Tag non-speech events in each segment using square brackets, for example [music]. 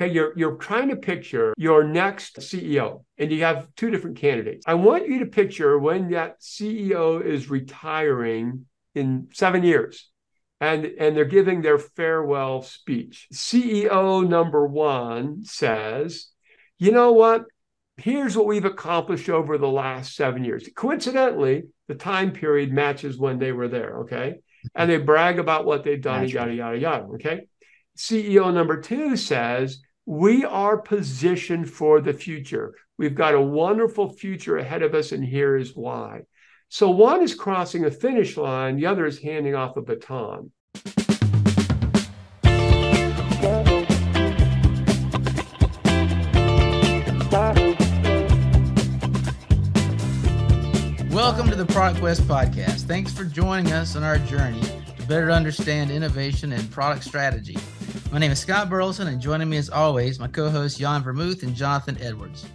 Okay, you're you're trying to picture your next CEO, and you have two different candidates. I want you to picture when that CEO is retiring in seven years, and and they're giving their farewell speech. CEO number one says, "You know what? Here's what we've accomplished over the last seven years." Coincidentally, the time period matches when they were there. Okay, and they brag about what they've done, yada yada yada. Okay. CEO number two says, we are positioned for the future. We've got a wonderful future ahead of us, and here is why. So one is crossing a finish line, the other is handing off a baton. Welcome to the Product Quest podcast. Thanks for joining us on our journey to better understand innovation and product strategy. My name is Scott Burleson, and joining me as always, my co hosts Jan Wermuth and Jonathan Edwards.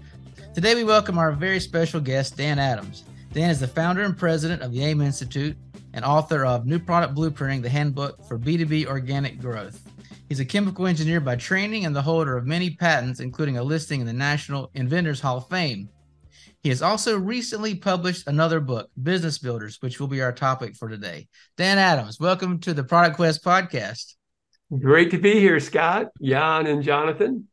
Today, we welcome our very special guest, Dan Adams. Dan is the founder and president of the AIM Institute and author of New Product Blueprinting, the handbook for B2B organic growth. He's a chemical engineer by training and the holder of many patents, including a listing in the National Inventors Hall of Fame. He has also recently published another book, Business Builders, which will be our topic for today. Dan Adams, welcome to the Product Quest podcast. Great to be here, Scott, Jan, and Jonathan.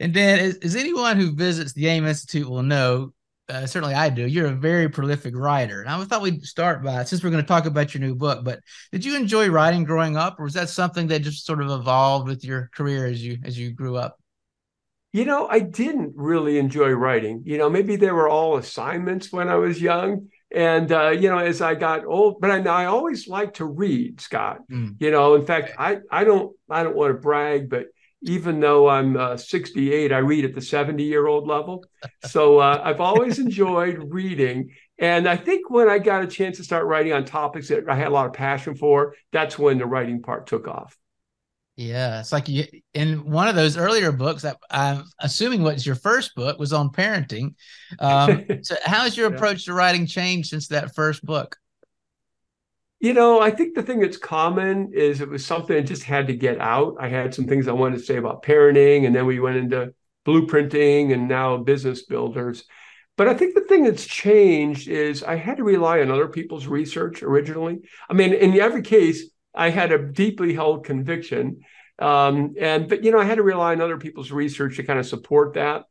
And Dan, as, as anyone who visits the AIM Institute will know, uh, certainly I do, you're a very prolific writer. And I thought we'd start by, since we're going to talk about your new book, but did you enjoy writing growing up, or was that something that just sort of evolved with your career as you as you grew up? You know, I didn't really enjoy writing. You know, maybe they were all assignments when I was young and uh, you know as i got old but i, I always like to read scott. Mm. you know in fact i i don't i don't want to brag but even though i'm uh, 68 i read at the 70 year old level. So uh, i've always [laughs] enjoyed reading. And i think when i got a chance to start writing on topics that i had a lot of passion for that's when the writing part took off yeah, it's like you, in one of those earlier books that I'm assuming was your first book was on parenting. Um, [laughs] so, how has your yeah. approach to writing changed since that first book? You know, I think the thing that's common is it was something that just had to get out. I had some things I wanted to say about parenting, and then we went into blueprinting and now business builders. But I think the thing that's changed is I had to rely on other people's research originally. I mean, in every case, I had a deeply held conviction. Um, and but you know, I had to rely on other people's research to kind of support that.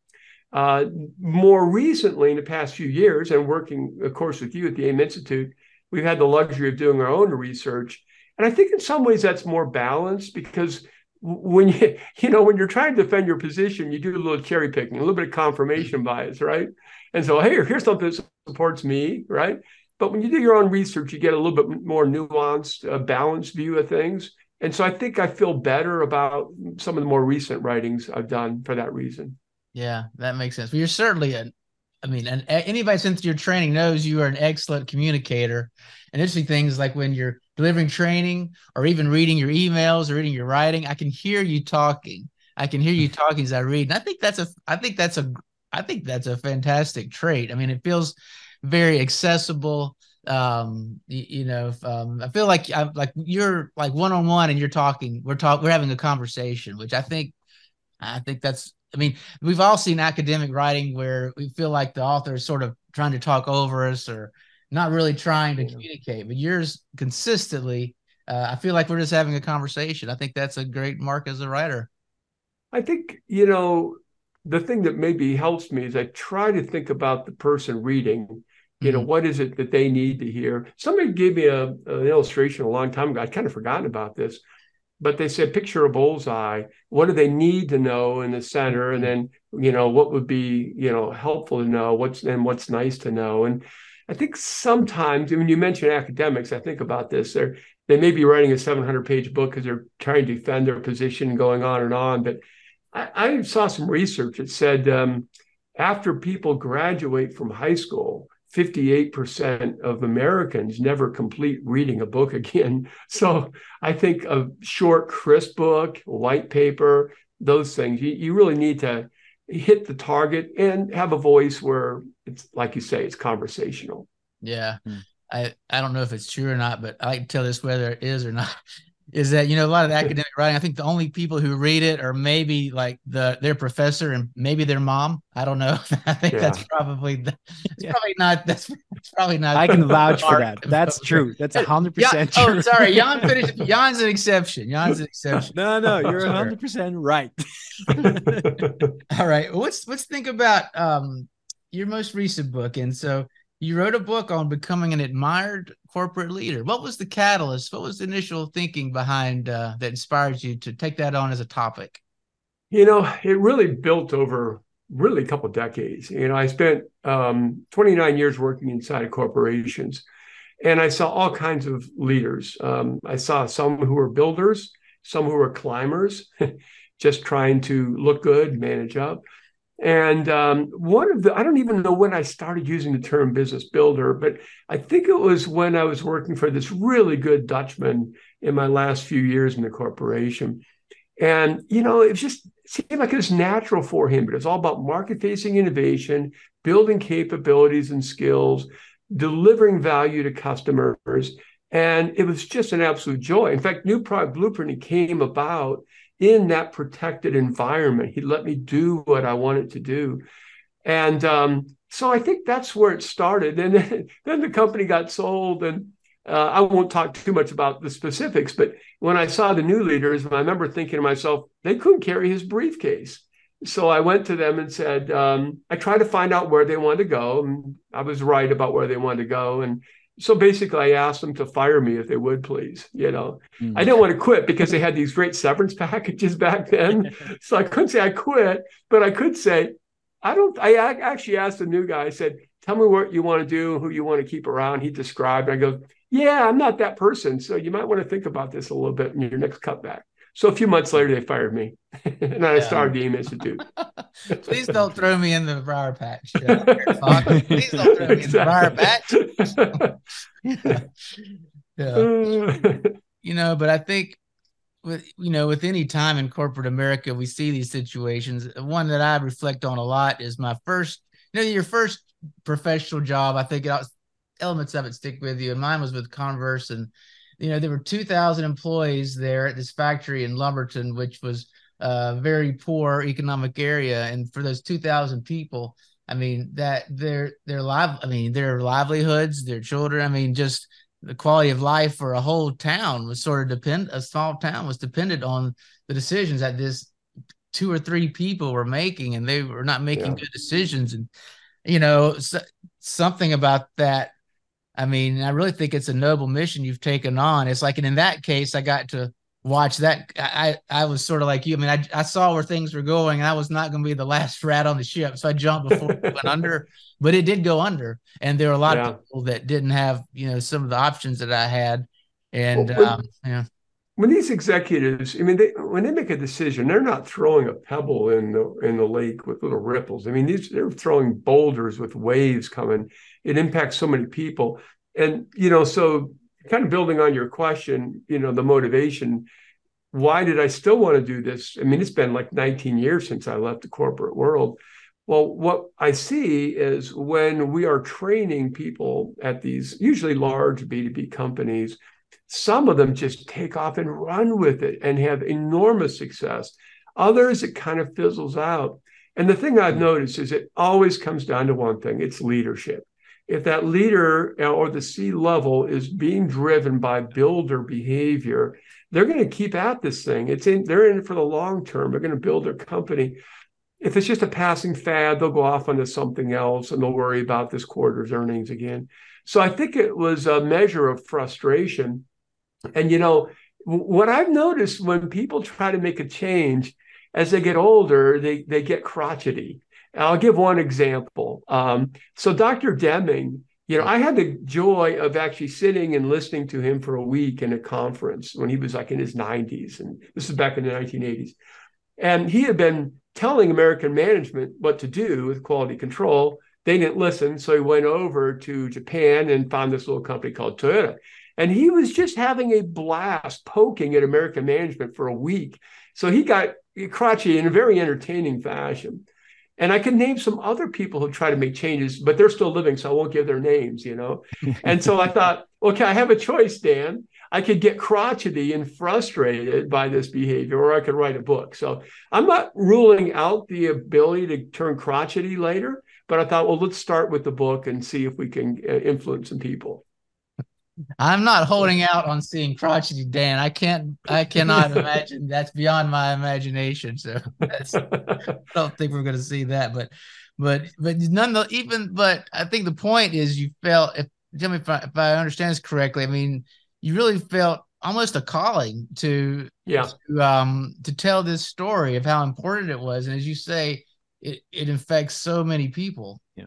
Uh, more recently, in the past few years, and working, of course, with you at the AIM Institute, we've had the luxury of doing our own research. And I think in some ways that's more balanced because when you [laughs] you know when you're trying to defend your position, you do a little cherry picking, a little bit of confirmation bias, right? And so, hey, here's something that supports me, right? But when you do your own research, you get a little bit more nuanced, uh, balanced view of things. And so I think I feel better about some of the more recent writings I've done for that reason. Yeah, that makes sense. Well, you're certainly an, I mean, an, anybody since your training knows you are an excellent communicator. And interesting things like when you're delivering training or even reading your emails or reading your writing, I can hear you talking. I can hear you [laughs] talking as I read. And I think that's a, I think that's a, I think that's a fantastic trait. I mean, it feels very accessible um you, you know um i feel like i'm like you're like one-on-one and you're talking we're talking we're having a conversation which i think i think that's i mean we've all seen academic writing where we feel like the author is sort of trying to talk over us or not really trying to yeah. communicate but yours consistently uh, i feel like we're just having a conversation i think that's a great mark as a writer i think you know the thing that maybe helps me is I try to think about the person reading. You know, mm-hmm. what is it that they need to hear? Somebody gave me a, an illustration a long time ago. I'd kind of forgotten about this, but they said, picture a bullseye. What do they need to know in the center? And then, you know, what would be, you know, helpful to know? What's and what's nice to know? And I think sometimes when you mention academics, I think about this. They're they may be writing a 700 page book because they're trying to defend their position, going on and on, but I, I saw some research that said um, after people graduate from high school, 58% of Americans never complete reading a book [laughs] again. So I think a short, crisp book, white paper, those things, you, you really need to hit the target and have a voice where it's like you say, it's conversational. Yeah. Hmm. I, I don't know if it's true or not, but I can tell this whether it is or not. Is that you know a lot of academic writing i think the only people who read it are maybe like the their professor and maybe their mom. I don't know. [laughs] I think yeah. that's probably it's yeah. probably not that's it's probably not i can vouch for that. that's true. that's 100% yeah, true. oh sorry. Jan [laughs] finished jan's an exception. Jan's an [laughs] exception. No no you're 100% right. All right. Let's let's think about um your most recent book. And so you wrote a book on becoming an admired corporate leader. What was the catalyst? What was the initial thinking behind uh, that inspired you to take that on as a topic? You know, it really built over really a couple decades. You know, I spent um, 29 years working inside of corporations, and I saw all kinds of leaders. Um, I saw some who were builders, some who were climbers, [laughs] just trying to look good, manage up. And um, one of the, I don't even know when I started using the term business builder, but I think it was when I was working for this really good Dutchman in my last few years in the corporation. And, you know, it just seemed like it was natural for him, but it was all about market facing innovation, building capabilities and skills, delivering value to customers. And it was just an absolute joy. In fact, New Product Blueprinting came about in that protected environment. He let me do what I wanted to do. And um, so I think that's where it started. And then, [laughs] then the company got sold. And uh, I won't talk too much about the specifics, but when I saw the new leaders, I remember thinking to myself, they couldn't carry his briefcase. So I went to them and said, um, I tried to find out where they wanted to go. And I was right about where they wanted to go. And so basically i asked them to fire me if they would please you know. Mm. i didn't want to quit because they had these great severance [laughs] packages back then. [laughs] So i couldn't say i quit but i could say i don't i actually asked the new guy i said tell me what you want to do who you want to keep around he described i go yeah i'm not that person so you might want to think about this a little bit in your next cutback so a few months later, they fired me, [laughs] and I started the AIM Institute. [laughs] Please don't throw me in the briar patch. [laughs] Please don't throw me in the briar patch. yeah. Uh. you know, but I think with you know with any time in corporate America, we see these situations. One that I reflect on a lot is my first. You know, your first professional job. I think it, elements of it stick with you, and mine was with Converse and you know, there were 2,000 employees there at this factory in Lumberton, which was a very poor economic area. And for those 2,000 people, I mean, that their their live, I mean, their livelihoods, their children, I mean, just the quality of life for a whole town was sort of depend. A small town was dependent on the decisions that this two or three people were making, and they were not making yeah. good decisions. And you know, so, something about that I mean, I really think it's a noble mission you've taken on. It's like, and in that case, I got to watch that. I I was sort of like you. I mean, I, I saw where things were going. And I was not going to be the [laughs] last rat on the ship, so I jumped before it went under. [laughs] But it did go under, and there were a lot yeah. of people that didn't have, you know, some of the options that I had. And well, when, um, yeah. When these executives, I mean, they when they make a decision, they're not throwing a pebble in the in the lake with little ripples. I mean, these they're throwing boulders with waves coming it impacts so many people. And you know so kind of building on your question you know the motivation why did i still want to do this? I mean it's been like 19 years since i left the corporate world. Well what i see is when we are training people at these usually large b2b companies some of them just take off and run with it and have enormous success. Others it kind of fizzles out. And the thing i've mm-hmm. noticed is it always comes down to one thing it's leadership if that leader uh, or the C level is being driven by builder behavior, they're going to keep at this thing. It's in they're in it for the long term. They're going to build their company. If it's just a passing fad, they'll go off onto something else and they'll worry about this quarter's earnings again. So I think it was a measure of frustration. And you know, what I've noticed when people try to make a change as they get older, they they get crotchety I'll give one example. Um, so Dr. Deming, you know, I had the joy of actually sitting and listening to him for a week in a conference when he was like in his 90s, and this is back in the 1980s. And he had been telling American management what to do with quality control. They didn't listen, so he went over to Japan and found this little company called Toyota. And he was just having a blast poking at American management for a week. So he got crotchety in a very entertaining fashion. And I can name some other people who try to make changes, but they're still living, so I won't give their names, you know. [laughs] and so I thought, okay, I have a choice, Dan. I could get crotchety and frustrated by this behavior, or I could write a book. So I'm not ruling out the ability to turn crotchety later, but I thought, well, let's start with the book and see if we can uh, influence some people. I'm not holding out on seeing crotchety Dan. I can't. I cannot [laughs] imagine. That's beyond my imagination. So I don't think we're going to see that. But, but, but none. Even. But I think the point is, you felt. If tell me if I, if I understand this correctly. I mean, you really felt almost a calling to yeah to, um to tell this story of how important it was, and as you say, it it affects so many people. Yeah.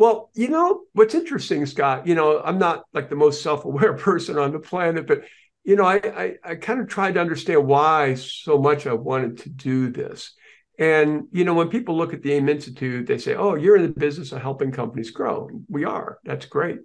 Well, you know, what's interesting, Scott, you know, I'm not like the most self-aware [laughs] person on the planet, but you know, I, I, I kind of tried to understand why so much I wanted to do this. And you know, when people look at the AIM Institute, they say, "Oh, you're in the business of helping companies grow." We are. That's great.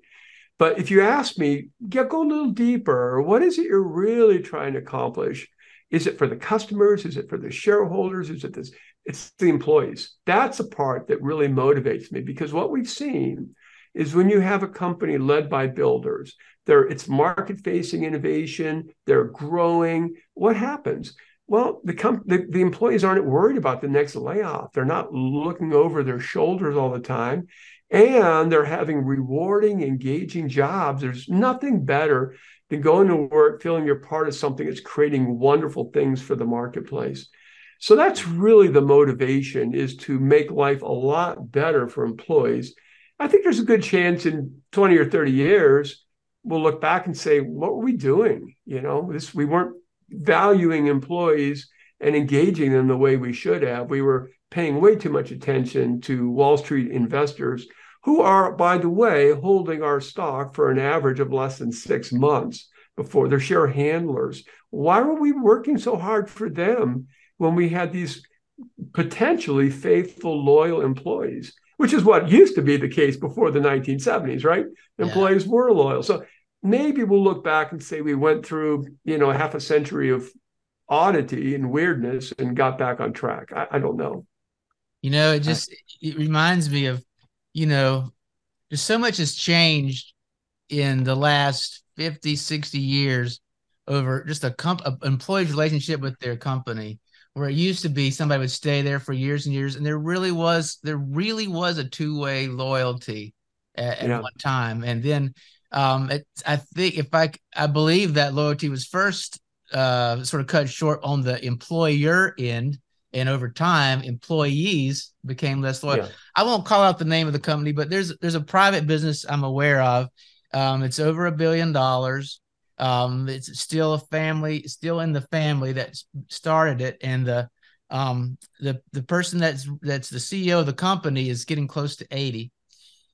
But if you ask me, get go a little deeper. What is it you're really trying to accomplish? Is it for the customers? Is it for the shareholders? Is it this? It's the employees. That's a part that really motivates me because what we've seen is when you have a company led by builders, there it's market-facing innovation, they're growing. What happens? Well, the, comp- the, the employees aren't worried about the next layoff. They're not looking over their shoulders all the time and they're having rewarding, engaging jobs. There's nothing better than going to work, feeling you're part of something that's creating wonderful things for the marketplace. So that's really the motivation is to make life a lot better for employees. I think there's a good chance in 20 or 30 years we'll look back and say, what were we doing? You know, this we weren't valuing employees and engaging them the way we should have. We were paying way too much attention to Wall Street investors who are, by the way, holding our stock for an average of less than six months before their share handlers. Why were we working so hard for them when we had these potentially faithful, loyal employees? Which is what used to be the case before the 1970s, right? Yeah. Employees were loyal. So maybe we'll look back and say we went through, you know, half a century of oddity and weirdness and got back on track. I, I don't know. You know, it just it reminds me of, you know, just so much has changed in the last 50, 60 years over just a comp a employee's relationship with their company where it used to be somebody would stay there for years and years and there really was there really was a two-way loyalty at, at one time. And then um it, i think if i i believe that loyalty was first uh sort of cut short on the employer end and over time employees became less loyal. Yeah. i won't call out the name of the company but there's there's a private business i'm aware of. Um, it's over a billion dollars um, it's still a family still in the family that started it and the um, the the person that's that's the ceo of the company is getting close to 80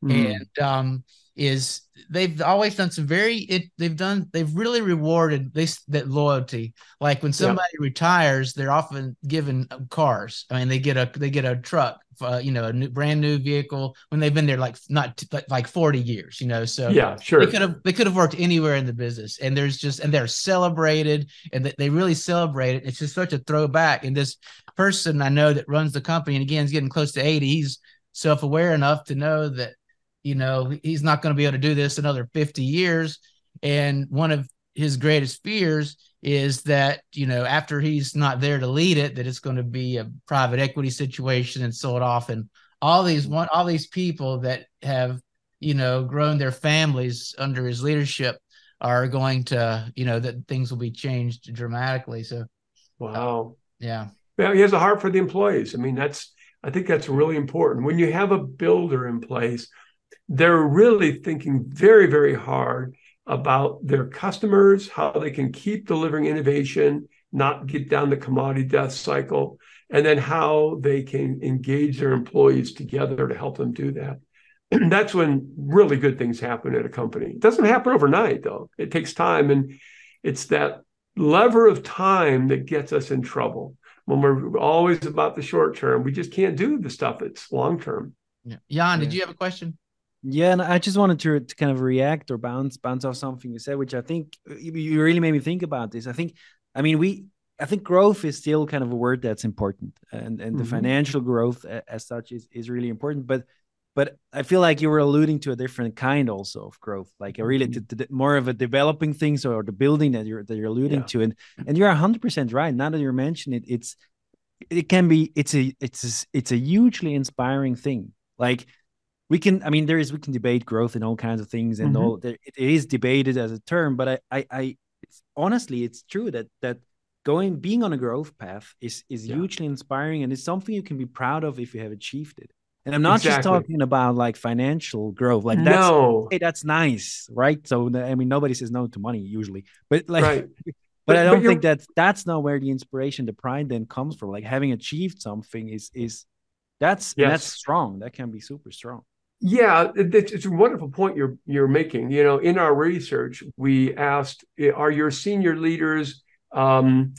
mm. and um, is they've always done some very it they've done they've really rewarded this that loyalty. Like when somebody yeah. retires they're often given cars. I mean they get a they get a truck uh, you know a new, brand new vehicle when they've been there like not like 40 years you know so yeah sure. they could have they could have worked anywhere in the business. And there's just and they're celebrated and they really celebrate it. It's just such a throwback. And this person i know that runs the company and again is getting close to 80 he's self-aware enough to know that you know, he's not going to be able to do this another 50 years. And one of his greatest fears is that, you know, after he's not there to lead it, that it's going to be a private equity situation and sold off. And all these one, all these people that have, you know, grown their families under his leadership are going to, you know, that things will be changed dramatically. So, uh, wow. yeah. Well, he has a heart for the employees. I mean, that's, I think that's really important. When you have a builder in place they're really thinking very, very hard about their customers, how they can keep delivering innovation, not get down the commodity death cycle, and then how they can engage their employees together to help them do that. And [clears throat] that's when really good things happen at a company. It doesn't happen overnight, though. It takes time. And it's that lever of time that gets us in trouble. When we're always about the short term, we just can't do the stuff that's long term. Yeah. Jan, did you have a question? Yeah, and I just wanted to, to kind of react or bounce bounce off something you said, which I think you really made me think about this. I think, I mean, we, I think growth is still kind of a word that's important, and and mm-hmm. the financial growth as such is is really important. But but I feel like you were alluding to a different kind also of growth, like a really Mhm. to, to- more of a developing things or the building that you're that you're alluding Yeah. to, and and you're hundred percent right. Now that you're mentioning it, it's it can be it's a it's a, it's a hugely inspiring thing. Like we can, I mean, there is we can debate growth and all kinds of things, and Mhm. all there, it is debated as a term, but I I, I it's, honestly it's true that that going being on a growth path is is Yeah. hugely inspiring and it's something you can be proud of if you have achieved it. And I'm not just talking about like financial growth. Like that's no, hey, that's nice, right? So I mean, nobody says no to money usually, but like, right. [laughs] but, But- I don't you're- think that that's not where the inspiration, the pride then comes from. Like having achieved something is is that's and that's strong. That can be super strong. Yeah, it's, a wonderful point you're you're making. You know, in our research, we asked, eh, are your senior leaders um,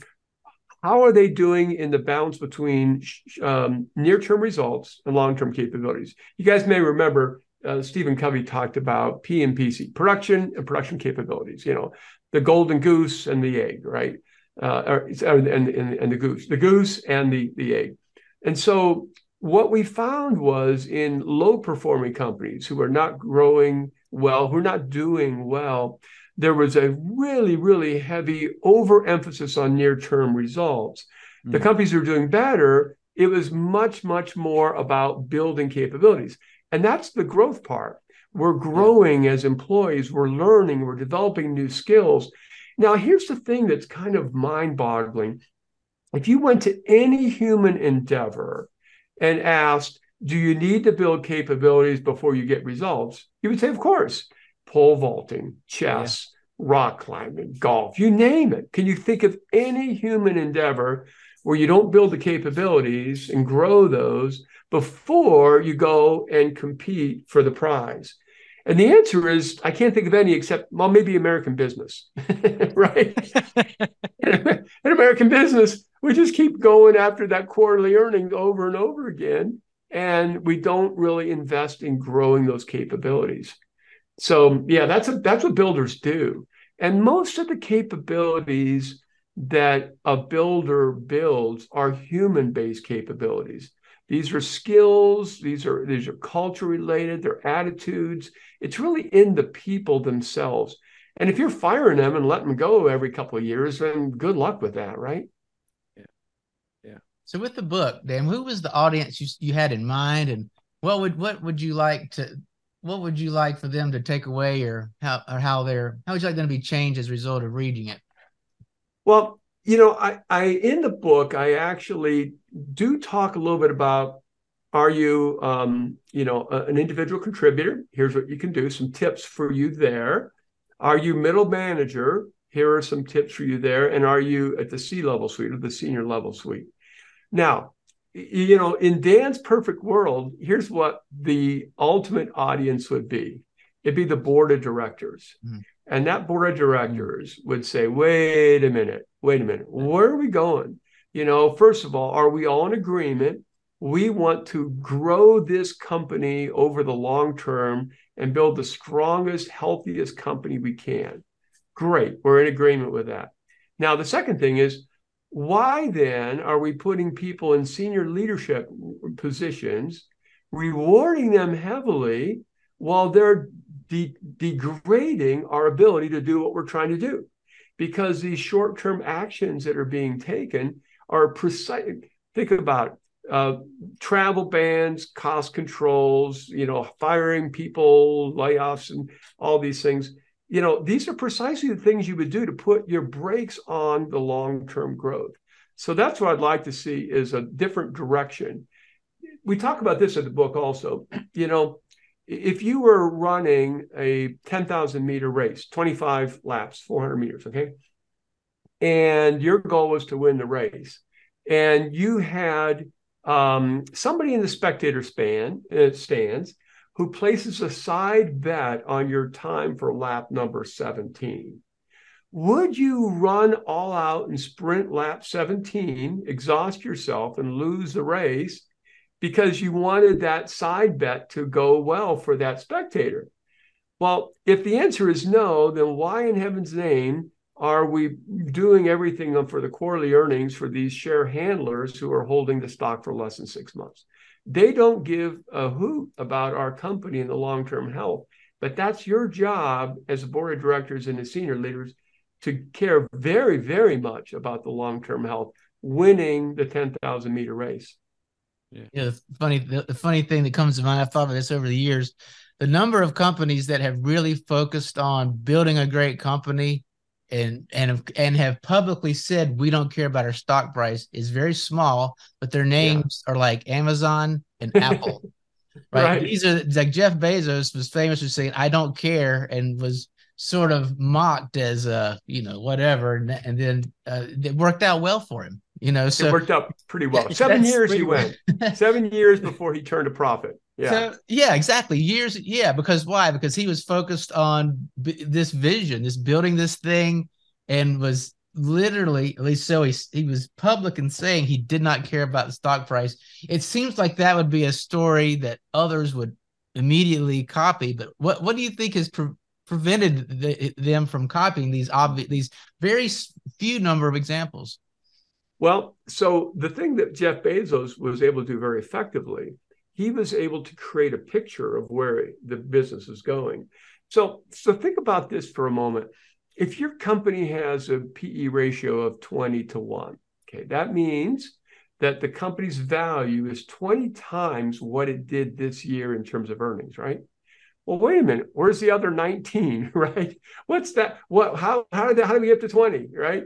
how are they doing in the balance between um, near-term results and long-term capabilities? You guys may remember uh, Stephen Covey talked about PMPC, production and production capabilities. You know, the golden goose and the egg, right? Uh, or, and, and and the goose, the goose and the the egg. And so what we found was in low performing companies who are not growing well, who are not doing well, there was a really, really heavy overemphasis on near term results. The Mm. companies who are doing better, it was much, much more about building capabilities. And that's the growth part. We're growing as employees, we're learning, we're developing new skills. Now, here's the thing that's kind of mind boggling. If you went to any human endeavor and asked, Do you need to build capabilities before you get results? You would say, Of course. Pole vaulting, chess, rock climbing, golf, you name it. Can you think of any human endeavor where you don't build the capabilities and grow those before you go and compete for the prize? And the answer is, I can't think of any except, well, maybe American business, [laughs] right? [laughs] [laughs] in American business, we just keep going after that quarterly earnings over and over again. And we don't really invest in growing those capabilities. So yeah, that's a, that's what builders do. And most of the capabilities that a builder builds are human-based capabilities. These are skills, these are these are culture related, they're attitudes. It's really in the people themselves. And if you're firing them and letting them go every couple of years, then good luck with that, right? Yeah. Yeah. So with the book, Dan, who was the audience you you had in mind, and what would what would you like to what would you like for them to take away, or how or how they're how would you like them to be changed as a result of reading it? Well, you know, I, I in the book I actually do talk a little bit about are you um, you know a, an individual contributor? Here's what you can do. Some tips for you there. Are you middle manager? Here are some tips for you there. And are you at the C level suite or the senior level suite? Now, you know, in Dan's perfect world, here's what the ultimate audience would be. It'd be the board of directors. Mhm. And that board of directors would say, wait a minute, wait a minute, where are we going? You know, first of all, are we all in agreement? We want to grow this company over the long term and build the strongest, healthiest company we can. Great, we're in agreement with that. Now, the second thing is, why then are we putting people in senior leadership positions, rewarding them heavily while they're de- degrading our ability to do what we're trying to do? Because these short term actions that are being taken are precise. Think about uh, travel bans, cost controls, you know, firing people, layoffs, and all these things you know, these are precisely the things you would do to put your brakes on the long-term growth. So that's what I'd like to see is a different direction. We talk about this in the book also. [clears throat] You know, if you were running a 10,000 meter race, 25 laps, 400 meters, okay, and your goal was to win the race, and you had um, somebody in the spectator span uh, stands who places a side bet on your time for lap number 17. Would you run all out and sprint lap 17, exhaust yourself, and lose the race because you wanted that side bet to go well for that spectator? Well, if the answer is no, then why in heaven's name are we doing everything for the quarterly earnings for these share handlers who are holding the stock for less than six months? They don't give a hoot about our company and the long term health. But that's your job as a board of directors and as senior leaders to care very, very much about the long term health, winning the 10,000 meter race. Yeah. yeah the funny, the, the funny thing that comes to mind, I've thought of this over the years. The number of companies that have really focused on building a great company and and and have publicly said we don't care about our stock price is very small, but their names yeah. are like Amazon and [laughs] Apple. right? right? These are like Jeff Bezos was famous for saying I don't care and was sort of mocked as uh you know whatever and, and then uh, it worked out well for him you know so it worked out pretty well. [laughs] Seven years he went. [laughs] Seven years before he turned a profit. Yeah. So, yeah exactly. Years yeah because why? Because he was focused on b- this vision this building this thing and was literally at least so he, he was public in saying he did not care about the stock price. It seems like that would be a story that others would immediately copy but what what do you think has pre- prevented the, them from copying these obvious these very few number of examples well so the thing that jeff bezos was able to do very effectively he was able to create a picture of where the business is going so so think about this for a moment if your company has a PE ratio of 20 to 1, okay, that means that the company's value is 20 times what it did this year in terms of earnings, right? Well, wait a minute, where's the other 19, [laughs] right? What's that? What how how did that, how do we get to 20, right?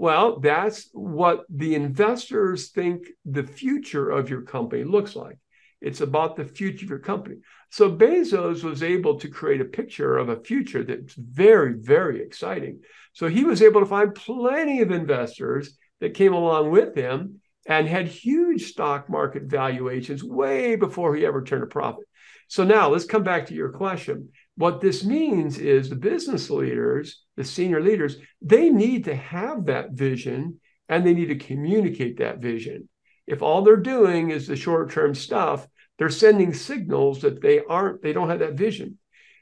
Well, that's what the investors think the future of your company looks like. It's about the future of your company. So Bezos was able to create a picture of a future that's very, very exciting. So he was able to find plenty of investors that came along with him and had huge stock market valuations way before he ever turned a profit. So now let's come back to your question. What this means is the business leaders, the senior leaders, they need to have that vision and they need to communicate that vision. If all they're doing is the short term stuff, they're sending signals that they aren't, they don't have that vision.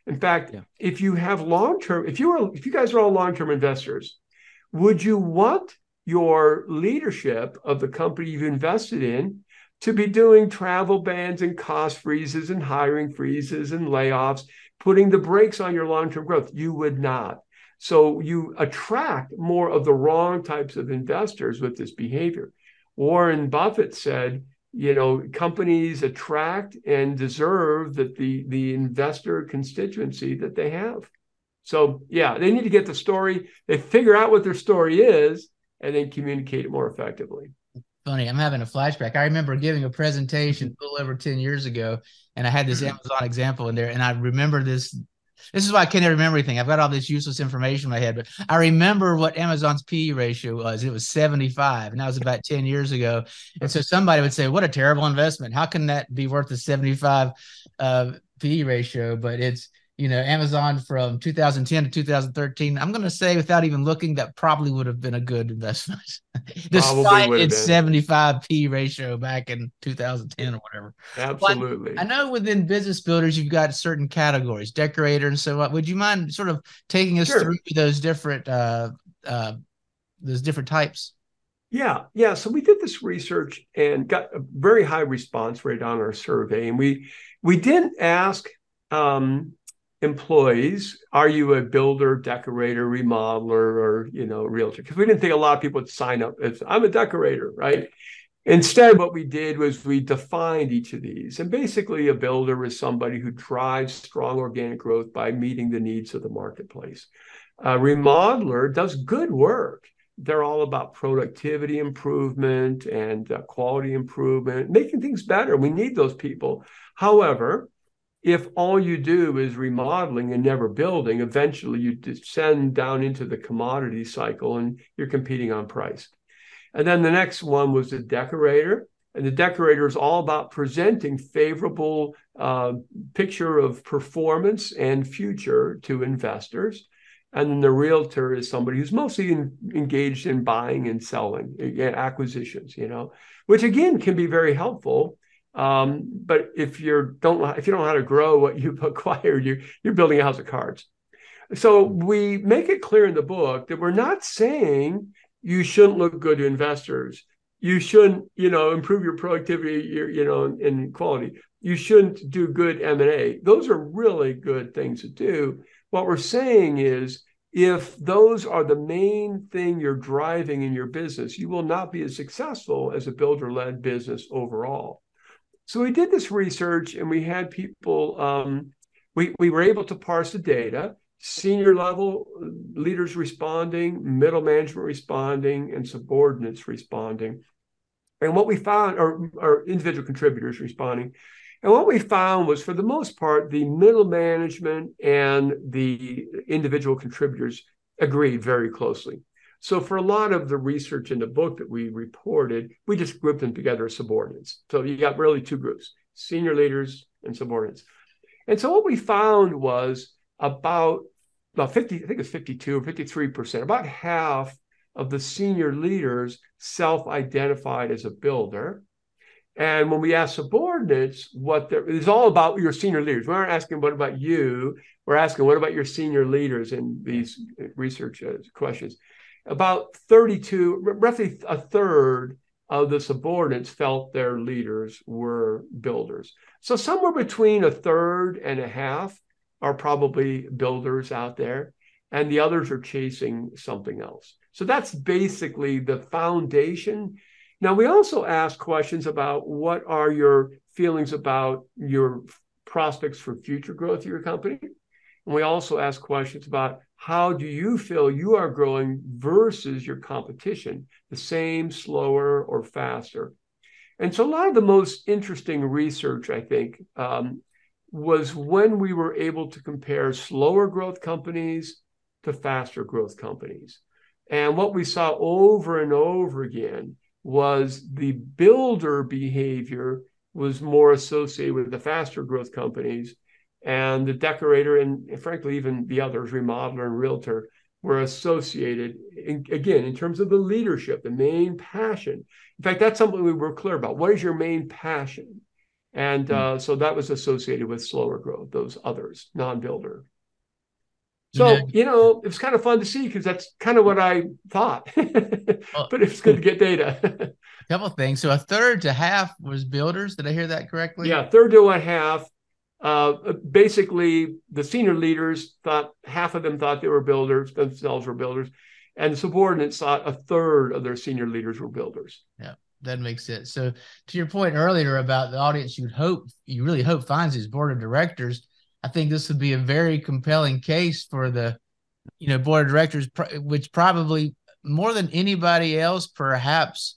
In fact, yeah. if you have long term, if you are, if you guys are all long term investors, would you want your leadership of the company you've invested in to be doing travel bans and cost freezes and hiring freezes and layoffs, putting the brakes on your long term growth? You would not. So you attract more of the wrong types of investors with this behavior. Warren Buffett said, you know, companies attract and deserve that the the investor constituency that they have. So yeah, they need to get the story. They figure out what their story is and then communicate it more effectively. Funny, I'm having a flashback. I remember giving a presentation a little over 10 years ago, and I had this mm-hmm. Amazon example in there, and I remember this this is why I can't remember anything. I've got all this useless information in my head, but I remember what Amazon's PE ratio was. It was 75, and that was about 10 years ago. And so somebody would say, What a terrible investment. How can that be worth a 75 uh, PE ratio? But it's you know, Amazon from 2010 to 2013, I'm going to say without even looking, that probably would have been a good investment, [laughs] despite its 75 P ratio back in 2010 or whatever. Absolutely. But I know within business builders, you've got certain categories, decorator and so on. Would you mind sort of taking us sure. through those different, uh, uh, those different types? Yeah, yeah. So we did this research and got a very high response rate on our survey, and we we didn't ask um, employees are you a builder decorator remodeler or you know realtor? Because we didn't think a lot of people would sign up as i'm a decorator right? Instead what we did was we defined each of these and basically a builder is somebody who drives strong organic growth by meeting the needs of the marketplace. A remodeler does good work. They're all about productivity improvement and uh, quality improvement making things better. We need those people. However if all you do is remodeling and never building, eventually you descend down into the commodity cycle and you're competing on price. And then the next one was the decorator. And the decorator is all about presenting favorable uh, picture of performance and future to investors. And then the realtor is somebody who's mostly in, engaged in buying and selling, acquisitions, you know, which again can be very helpful um, but if you don't if you don't know how to grow what you've [laughs] acquired, you're you're building a house of cards. So we make it clear in the book that we're not saying you shouldn't look good to investors. You shouldn't, you know, improve your productivity, your, you know, and quality. You shouldn't do good M&A. Those are really good things to do. What we're saying is if those are the main thing you're driving in your business, you will not be as successful as a builder led business overall. So we did this research and we had people, um, we, we were able to parse the data, senior level leaders responding, middle management responding, and subordinates responding. And what we found, or, or individual contributors responding, and what we found was, for the most part, the middle management and the individual contributors agreed very closely. So, for a lot of the research in the book that we reported, we just grouped them together as subordinates. So, you got really two groups senior leaders and subordinates. And so, what we found was about, about 50, I think it's 52 or 53%, about half of the senior leaders self identified as a builder and when we ask subordinates what they're, it's all about your senior leaders. We aren't asking what about you. We're asking what about your senior leaders in these research uh, questions. About 32, roughly a third of the subordinates felt their leaders were builders. So somewhere between a third and a half are probably builders out there, and the others are chasing something else. So that's basically the foundation now, we also ask questions about what are your feelings about your prospects for future growth of your company. And we also ask questions about how do you feel you are growing versus your competition, the same, slower, or faster. And so, a lot of the most interesting research, I think, um, was when we were able to compare slower growth companies to faster growth companies. And what we saw over and over again was the builder behavior was more associated with the faster growth companies and the decorator and frankly even the others remodeler and realtor were associated in, again in terms of the leadership the main passion in fact that's something we were clear about what is your main passion and uh, so that was associated with slower growth those others non-builder so, yeah. you know, it was kind of fun to see because that's kind of what I thought. [laughs] but it's good to get data. [laughs] a couple things. So a third to half was builders. Did I hear that correctly? Yeah, third to a half. Uh, basically, the senior leaders thought half of them thought they were builders, themselves were builders, and the subordinates thought a third of their senior leaders were builders. Yeah, that makes sense. So, to your point earlier about the audience, you'd hope you really hope finds these board of directors I think this would be a very compelling case for the, you know, board of directors, which probably more than anybody else, perhaps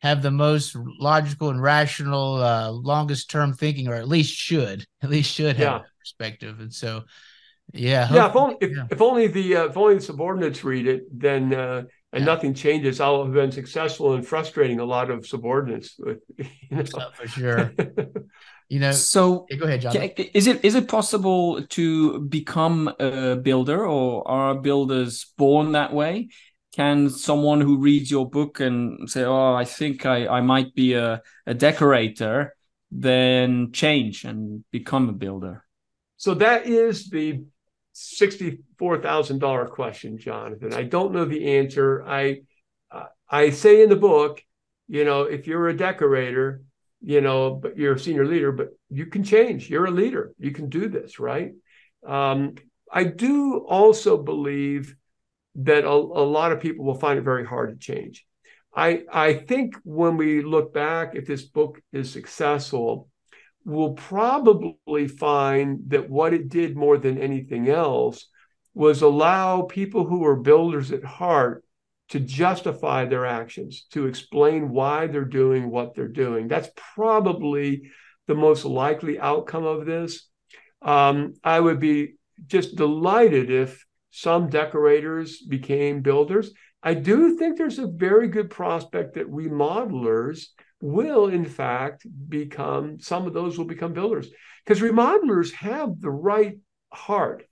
have the most logical and rational, uh, longest term thinking, or at least should, [laughs] at least should have yeah. perspective. And so, yeah, yeah. If only if, yeah. if only the uh, if only the subordinates read it, then uh, and yeah. nothing changes. I'll have been successful in frustrating a lot of subordinates. With, [laughs] you know. for sure. [laughs] you know so yeah, go ahead john is it is it possible to become a builder or are builders born that way can someone who reads your book and say oh i think i i might be a, a decorator then change and become a builder so that is the $64000 question jonathan i don't know the answer i i say in the book you know if you're a decorator you know, but you're a senior leader, but you can change. You're a leader. You can do this, right? Um, I do also believe that a, a, lot of people will find it very hard to change. I, I think when we look back, if this book is successful, we'll probably find that what it did more than anything else was allow people who are builders at heart to justify their actions, to explain why they're doing what they're doing. That's probably the most likely outcome of this. Um, I would be just delighted if some decorators became builders. I do think there's a very good prospect that remodelers will, in fact, become, some of those will become builders. Because remodelers have the right heart.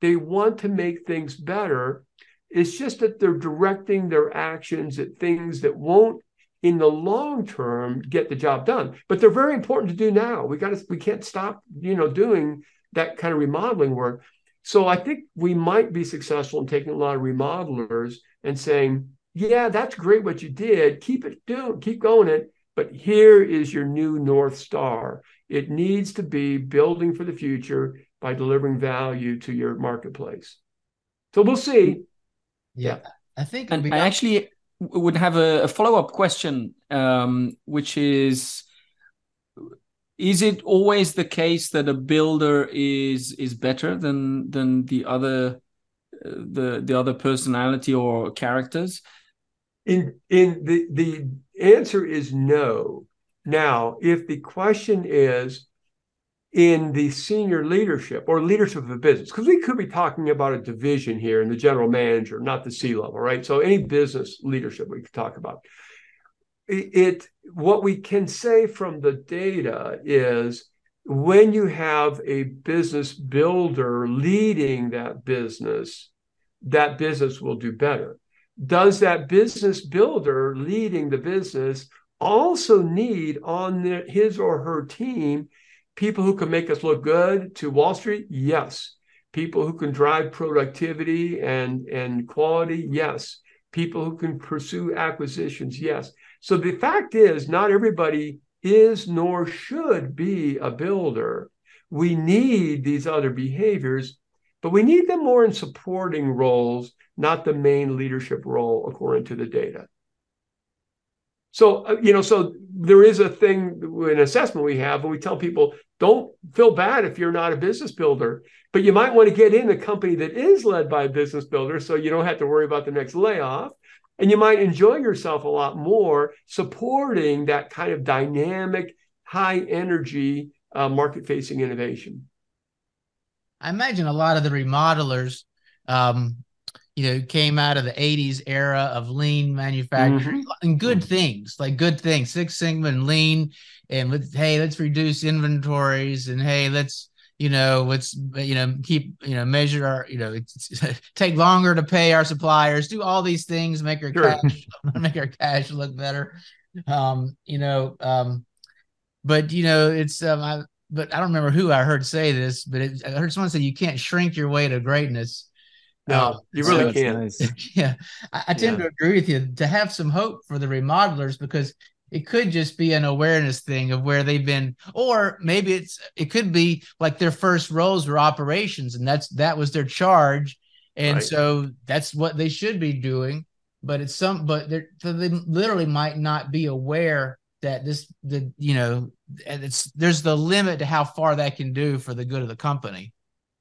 They want to make things better. It's just that they're directing their actions at things that won't in the long term get the job done. But they're very important to do now. We got to we can't stop you know doing that kind of remodeling work So I think we might be successful in taking a lot of remodelers and saying, yeah, that's great what you did. Keep it doing, keep going it. But here is your new North Star. It needs to be building for the future by delivering value to your marketplace. So we'll see. Yeah. yeah. I think and I actually would have a, a follow up question, um, which is is it always the case that a builder is is better than than the other the the other personality or characters? In in the the answer is no. Now if the question is in the senior leadership or leadership of a business because we could be talking about a division here and the general manager not the c level right? So any business leadership we could talk about. It what we can say from the data is when you have a business builder leading that business that business will do better. Does that business builder leading the business also need on the, his or her team people who can make us look good to wall street? Yes. People who can drive productivity and and quality? Yes people who can pursue acquisitions yes so the fact is, not everybody is nor should be a builder. We need these other behaviors, but we need them more in supporting roles, not the main leadership role, according to the data. So, uh, you know, so there is a thing, an assessment we have, and we tell people don't feel bad if you're not a business builder, but you might want to get in a company that is led by a business builder so you don't have to worry about the next layoff and you might enjoy yourself a lot more supporting that kind of dynamic, high energy uh, market facing innovation. I imagine a lot of the remodelers, um, you know, came out of the 80s era of lean manufacturing mm-hmm. and good things, like good things, Six Sigma and lean. And let's, hey, let's reduce inventories and hey, let's you know let's you know keep you know measure our you know [laughs] take longer to pay our suppliers do all these things make our sure. cash [laughs] make our cash look better um you know um but you know it's um I, but i don't remember who i heard say this but it, i heard someone say you can't shrink your way to greatness no um, you really so can't nice. [laughs] yeah I, I tend yeah. to agree with you to have some hope for the remodelers because it could just be an awareness thing of where they've been or maybe it's it could be like their first roles were operations and that's that was their charge and right. so that's what they should be doing but it's some but they're so they literally might not be aware that this the you know it's there's the limit to how far that can do for the good of the company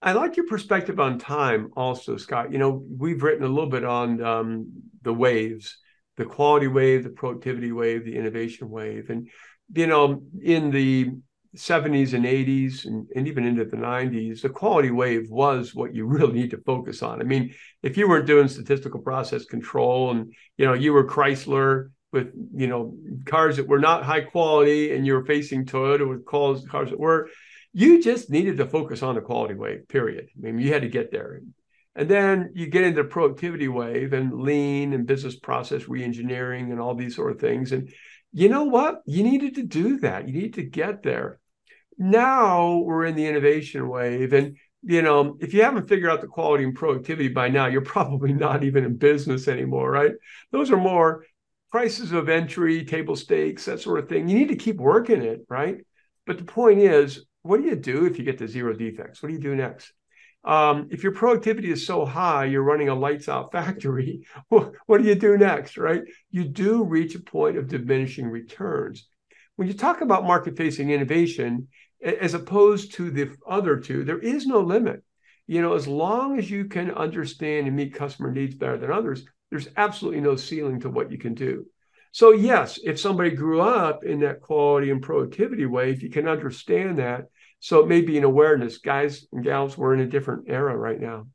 I like your perspective on time, also, Scott. You know, we've written a little bit on um, the waves, the quality wave, the productivity wave, the innovation wave. And, you know, in the 70s and 80s and, and even into the 90s, the quality wave was what you [laughs] really need to focus on. I mean, if you weren't doing statistical process control and, you know, you were Chrysler with, you know, cars that were not high quality and you were facing Toyota with cars, cars that were, you just needed to focus on the quality wave, period. I mean, you had to get there. And then you get into the productivity wave and lean and business process reengineering and all these sort of things. And you know what? You needed to do that. You need to get there. Now we're in the innovation wave. And, you know, if you haven't figured out the quality and productivity by now, you're [laughs] probably not even in business anymore, right? Those are more prices of entry, table stakes, that sort of thing. You need to keep working it, right? But the point is, what do you do if you get to zero defects? What do you do next? um, if your productivity is so high, you're running a lights out [laughs] factory. What do you do next, right? You do reach a point of diminishing returns. When you talk about market facing innovation, as opposed to the other two, there is no limit. You know, as long as you can understand and meet customer needs better than others, there's absolutely no ceiling to what you can do. So, yes, if somebody grew up in that quality and productivity way, if you can understand that, so it may be an awareness. Guys and gals, we're in a different era right now.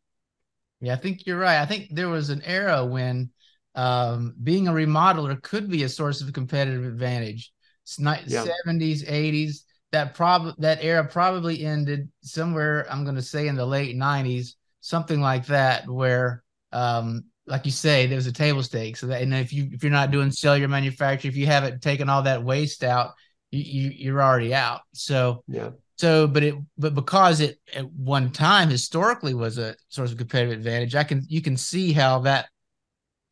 Yeah, I think you're right. I think there was an era when um, being a remodeler could be a source of competitive advantage. It's not yeah. 70s, 80s. That prob that era probably ended somewhere. I'm going to say in the late 90s, something like that, where um, like you say, there's a table stake. So that, and if you if you're not doing cellular manufacturing, if you haven't taken all that waste out, you, you you're already out. So yeah, So, but it, but because it at one time historically was a source of competitive advantage, I can you can see how that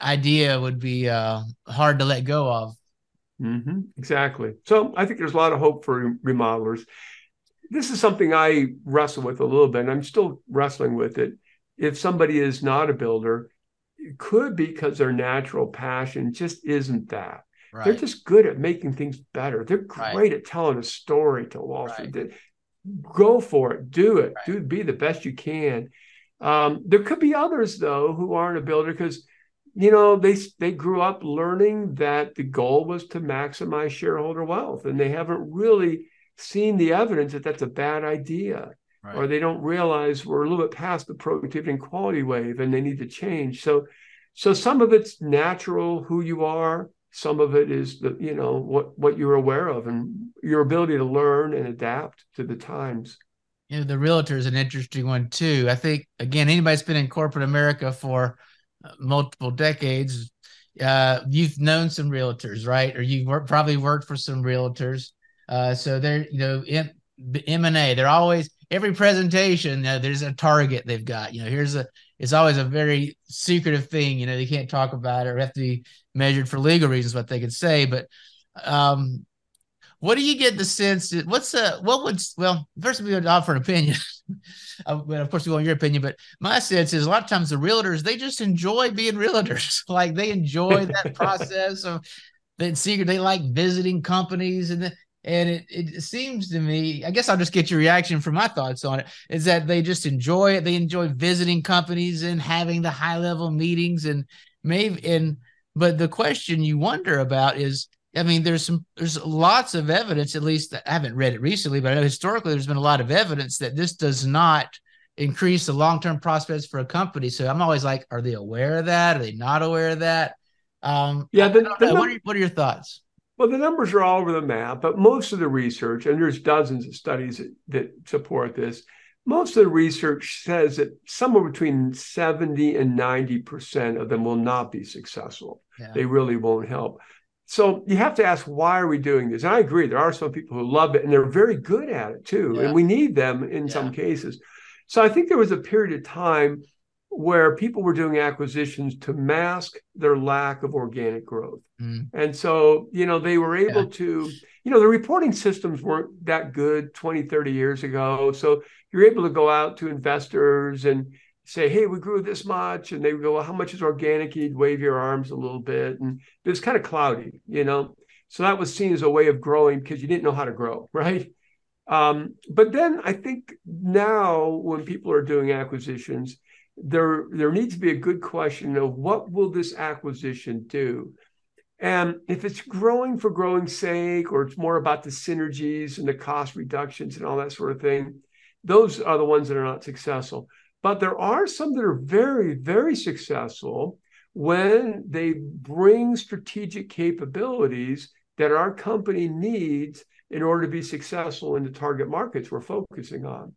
idea would be uh, hard to let go of. Mm-hmm. Exactly. So I think there's a lot of hope for remodelers. This is something I wrestle with a little bit, and I'm still wrestling with it. If somebody is not a builder, could be because their natural passion just isn't that. Right. They're just good at making things better. They're great right. at telling a story to Wall Street. Right. Go for it, do it, do be the best you can. Um, there could be others though who aren't a builder because you know they they grew up learning that the goal was to maximize shareholder wealth, and they haven't really seen the evidence that that's a bad idea. Right. or they don't realize we're a little bit past the productivity and quality wave and they need to change. So so some of it's natural who you are. Some of it is the you know what what you're aware of and your ability to learn and adapt to the times. You know the realtor is an interesting one too. I think again anybody's been in corporate america for uh, multiple decades uh, you've known some realtors right? Or you've worked, probably worked for some realtors. Uh, so they're you know in m&a they're always every presentation uh, there's a target they've got. You know here's a it's always a very secretive thing you know they can't talk about it or have to be measured for legal reasons what they could say but um what do you get the sense that, what's uh what would well first we would offer an opinion. [laughs] Uh, but of course we want your opinion but my sense is a lot of times the realtors they just enjoy being realtors. [laughs] Like they enjoy that [laughs] process of that secret they like visiting companies and the, and it, it seems to me i guess i'll just get your reaction from my thoughts on it is that they just enjoy it they enjoy visiting companies and having the high level meetings and maybe and but the question you wonder about is, I mean, there's some there's lots of evidence, at least I haven't read it recently, but I know historically there's been a lot of evidence that this does not increase the long-term prospects for a company. So I'm always like, are they aware of that? Are they not aware of that? Um, yeah, the, the what, are, what are your thoughts? Well, the numbers are all over the map, but most of the research, and there's dozens of studies that, that support this, most of the research says that somewhere between 70 and 90% of them will not be successful. Yeah. They really won't help. So you have to ask, why are we doing this? And I agree, there are some people who love it and they're very good at it too. Yeah. And we need them in yeah. some cases. So I think there was a period of time where people were doing acquisitions to mask their lack of organic growth. Mm. And so, you know, they were able yeah. to, you know, the reporting systems weren't that good 20, 30 years ago. So you're able to go out to investors and say, hey, we grew this much. And they would go, well, how much is organic? You'd wave your arms a little bit. And it was kind of cloudy, you know. So that was seen as a way of growing because you didn't know how to grow, [laughs] right? Um, but then I think now when people are doing acquisitions, there there needs to be a good question of what will this acquisition do? And if it's growing for growing sake, or it's more about the synergies and the cost reductions and all that sort of thing, those are the ones that are not successful. But there are some that are very, very successful when they bring strategic capabilities that our company needs in order to be successful in the target markets we're focusing on.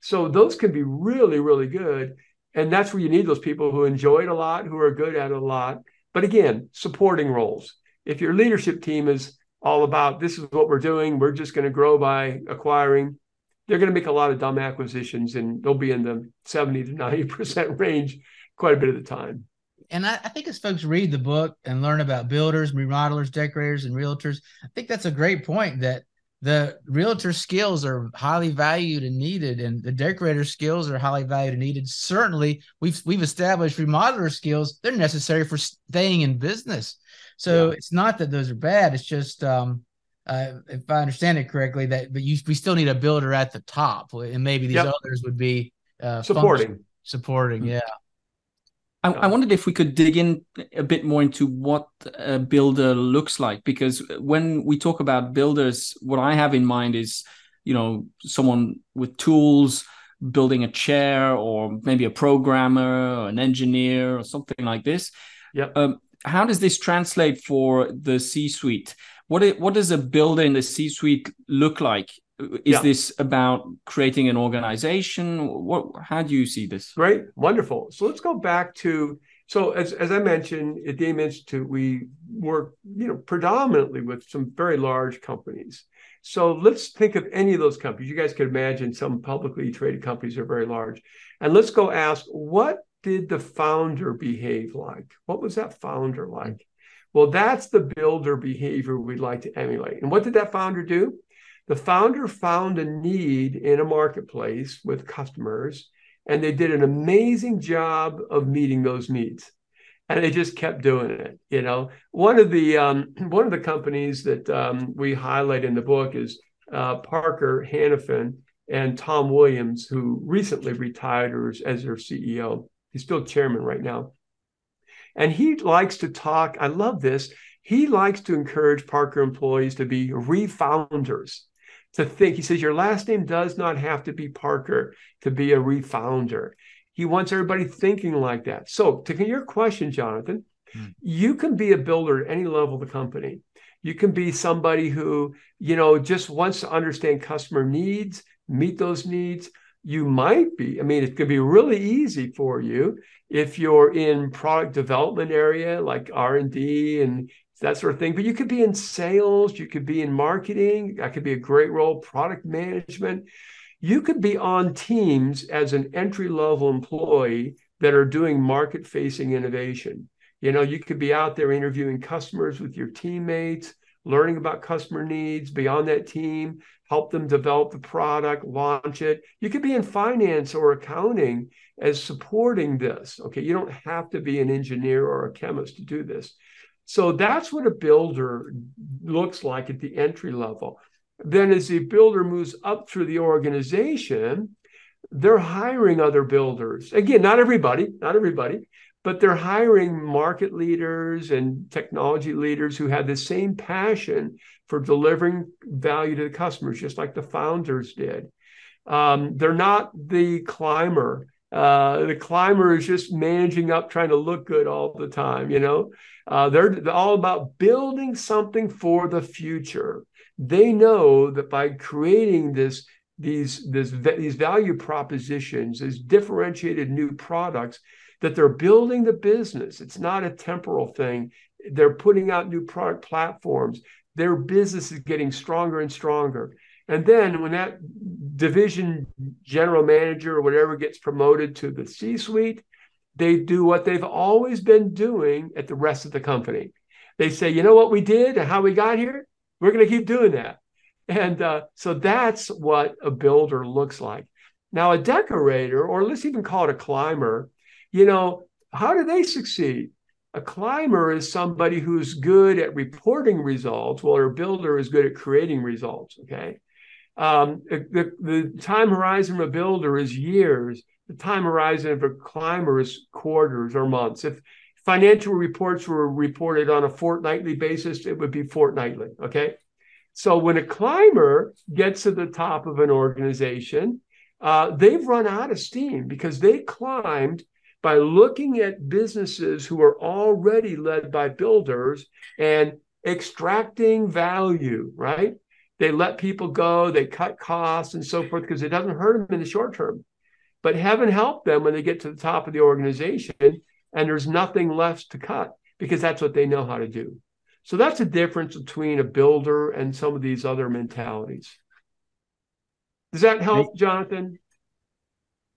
So those can be really, really good. And that's where you need those people who enjoy it a lot, who are good at it a lot. But again, supporting roles. If your leadership team is all about this is what we're doing, we're just going to grow by acquiring, they're going to make a lot of dumb acquisitions and they'll be in the 70 to 90% [laughs] range quite a bit of the time. And I, I, think as folks read the book and learn about builders, remodelers, decorators, and realtors, I think that's a great point that the realtor skills are highly valued and needed, and the decorator skills are highly valued and needed. Certainly, we've we've established remodeler skills; they're necessary for staying in business. So yeah. it's not that those are bad; it's just um, uh, if I understand it correctly, that but you we still need a builder at the top, and maybe these yep. others would be uh, supporting, supporting, yeah. I, I, wondered if we could dig in a bit more into what a builder looks like, because when we talk about builders, what I have in mind is, you know, someone with tools, building a chair, or maybe a programmer, or an engineer, or something like this. Yeah. Um, how does this translate for the C-suite? What what does a builder in the C-suite look like? Is yeah. this about creating an organization? What? How do you see this? Great, wonderful. So let's go back to so as, as I mentioned at the AIM Institute, we work you know predominantly with some very large companies, So let's think of any of those companies. You guys could imagine some publicly traded companies are very large. And let's go ask what did the founder behave like? What was that founder like? Well, that's the builder behavior we'd like to emulate. And what did that founder do? The founder found a need in a marketplace with customers, and they did an amazing job of meeting those needs. And they just kept doing it. You know, one of the um, [clears throat] one of the companies that um, we highlight in the book is uh, Parker Hannifin and Tom Williams, who recently retired as their CEO. He's still chairman right now. And he likes to talk. I love this. He likes to encourage Parker employees to be refounders, to think. He says, Your last name does not have to be Parker to be a refounder. He wants everybody thinking like that. So, to your question, Jonathan, hmm. you can be a builder at any level of the company. You can be somebody who, you know, just wants to understand customer needs, meet those needs, you might be i mean it could be really easy for you if you're in product development area like r&d and that sort of thing but you could be in sales you could be in marketing that could be a great role product management you could be on teams as an entry level employee that are doing market facing innovation you know you could be out there interviewing customers with your teammates learning about customer needs beyond that team, help them develop the product, launch it. You could be in finance or accounting as supporting this. Okay, you don't have to be an engineer or a chemist to do this. So that's what a builder looks like at the entry level. Then, as the builder moves up through the organization, they're hiring other builders. Again, not everybody, not everybody, but they're hiring market leaders and technology leaders who have the same passion for delivering value to the customers, just like the founders did. Um, they're not the climber. Uh, the climber is just managing up, trying to look good all the time. You know, uh, they're, all about building something for the future. They know that by creating this these this, these value propositions, these differentiated new products, that they're building the business. It's not a temporal thing. They're putting out new product platforms. Their business is getting stronger and stronger. And then when that division general manager or whatever gets promoted to the C suite, they do what they've always been doing at the rest of the company. They say, you know what we did and how we got here? We're going to keep doing that. And uh, so that's what a builder looks like. Now, a decorator, or let's even call it a climber, you know, how do they succeed? A climber is somebody who's good at reporting results, while a builder is good at creating results. Okay. Um, the, the time horizon of a builder is years. The time horizon of a climber is quarters or months. If financial reports were reported on a fortnightly basis, it would be fortnightly. Okay. So when a climber gets to the top of an organization, uh, they've run out of steam because they climbed by looking at businesses who are already led by builders and extracting value, right? They let people go, they cut costs and so forth because it doesn't hurt them in the short term. But heaven help them when they get to the top of the organization and there's nothing left to cut because that's what they know how to do. So that's a difference between a builder and some of these other mentalities. Does that help, Jonathan?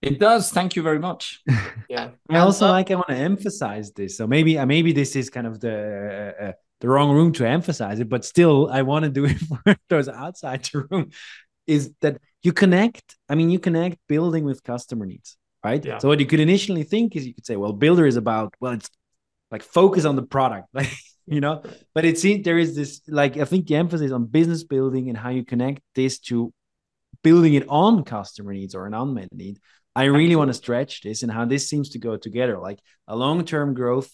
It does. Thank you very much. [laughs] yeah. I also like. I want to emphasize this. So maybe, uh, maybe this is kind of the uh, the wrong room to emphasize it, but still, I want to do it [laughs] for those outside the room. Is that you connect? I mean, you connect building with customer needs, right? Yeah. So what you could initially think is you could say, well, builder is about well, it's like focus on the product, [laughs] like you know. But it seems there is this like I think the emphasis on business building and how you connect this to building it on customer needs or an unmet need I really Absolutely. want to stretch this and how this seems to go together, like a long-term growth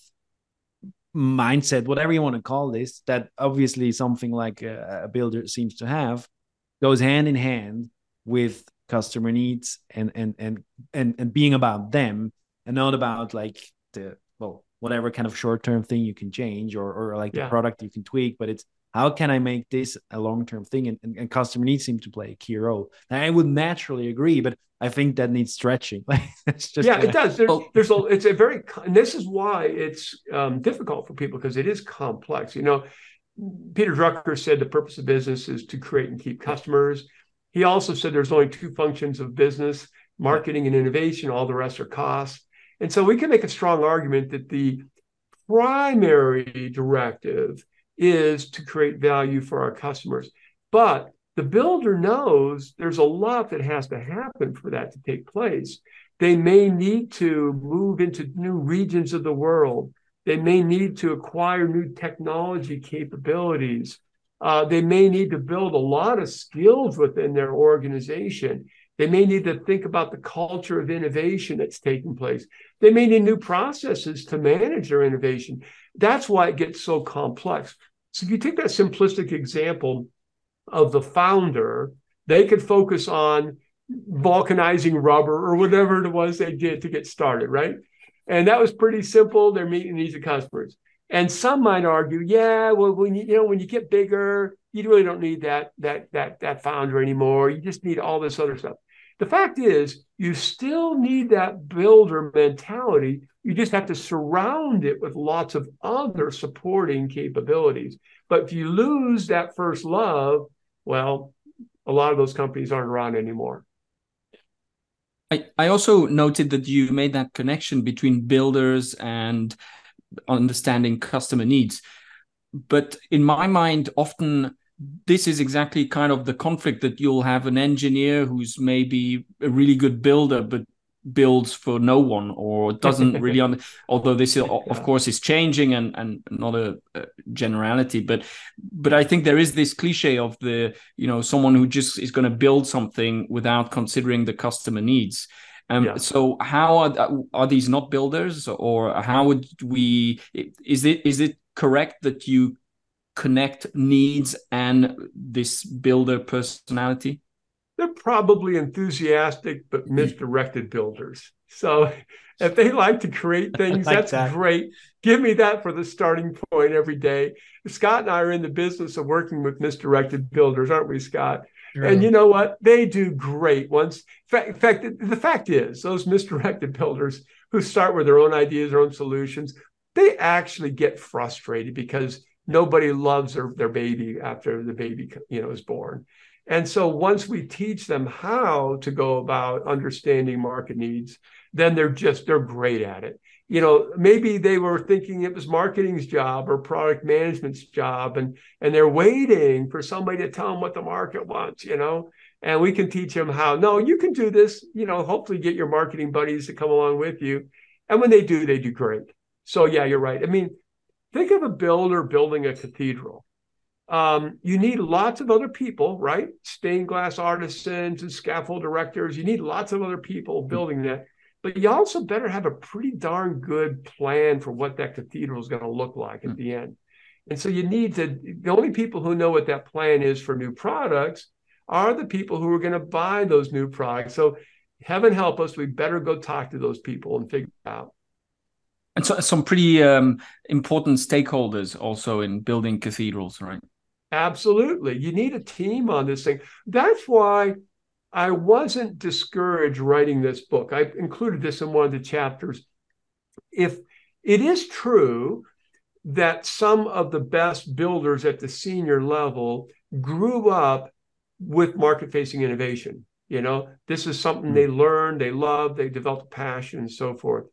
mindset, whatever you want to call this, that obviously something like a, a builder seems to have, goes hand in hand with customer needs and and and and and being about them and not about like the well whatever kind of short-term thing you can change or or like yeah. the product you can tweak, but it's how can I make this a long term thing? And, and, and, customer needs seem to play a key role. I would naturally agree, but I think that needs stretching. [laughs] it's just yeah, it does. There's, there's a, it's a very, and this is why it's um, difficult for people because it is complex. You know, Peter Drucker said the purpose of business is to create and keep customers. He also said there's only two functions of business marketing and innovation, all the rest are costs. And so we can make a strong argument that the primary directive is to create value for our customers. But the builder knows there's a lot that has to happen for that to take place. They may need to move into new regions of the world. They may need to acquire new technology capabilities. Uh, they may need to build a lot of skills within their organization. They may need to think about the culture of innovation that's taking place. They may need new processes to manage their innovation. That's why it gets so complex. So if you take that simplistic example of the founder, they could focus on vulcanizing rubber or whatever it was they did to get started, right? And that was pretty simple. They're meeting needs of customers. And some might argue, yeah, well, when you, you know when you get bigger, you really don't need that that that that founder anymore. You just need all this other stuff. The fact is, you still need that builder mentality. You just have to surround it with lots of other supporting capabilities. But if you lose that first love, well, a lot of those companies aren't around anymore. I, I also noted that you made that connection between builders and understanding customer needs. But in my mind, often this is exactly kind of the conflict that you'll have an engineer who's maybe a really good builder, but builds for no one or doesn't [laughs] really on although this is, of course is changing and and not a, a, generality but but i think there is this cliche of the you know someone who just is going to build something without considering the customer needs um, yeah. so how are are these not builders or how would we is it is it correct that you connect needs and this builder personality they're probably enthusiastic but misdirected builders. So [laughs] if they like to create [laughs] things, like that's that. great. Give me that for the starting point every day. Scott and I are in the business of working with misdirected builders, aren't we, Scott? And you know what? They do great once. In fact, the fact is, those misdirected builders who start with their own ideas, their own solutions, they actually get frustrated because nobody loves their, their baby after the baby you know is born and so once we teach them how to go about understanding market needs, then they're just they're great at it. You know, maybe they were thinking it was marketing's job or product management's job and and they're waiting for somebody to tell them what the market wants, you know. And we can teach them how, no, you can do this, you know, hopefully get your marketing buddies to come along with you. And when they do, they do great. So yeah, you're right. I mean, think of a builder building a cathedral um, you need lots of other people, right? Stained glass artisans and scaffold directors. You need lots of other people building that. But you also better have a pretty darn good plan for what that cathedral is going to look like at the end. And so you need to, the only people who know what that plan is for new products are the people who are going to buy those new products. So heaven help us, we better go talk to those people and figure out. And so some pretty um, important stakeholders also in building cathedrals, right? Absolutely. You need a team on this thing. That's why I wasn't discouraged writing this book. I included this in one of the chapters. If it is true that some of the best builders at the senior level grew up with market facing innovation, you know, this is something they hmm. learned, they loved, they developed a passion, and so forth.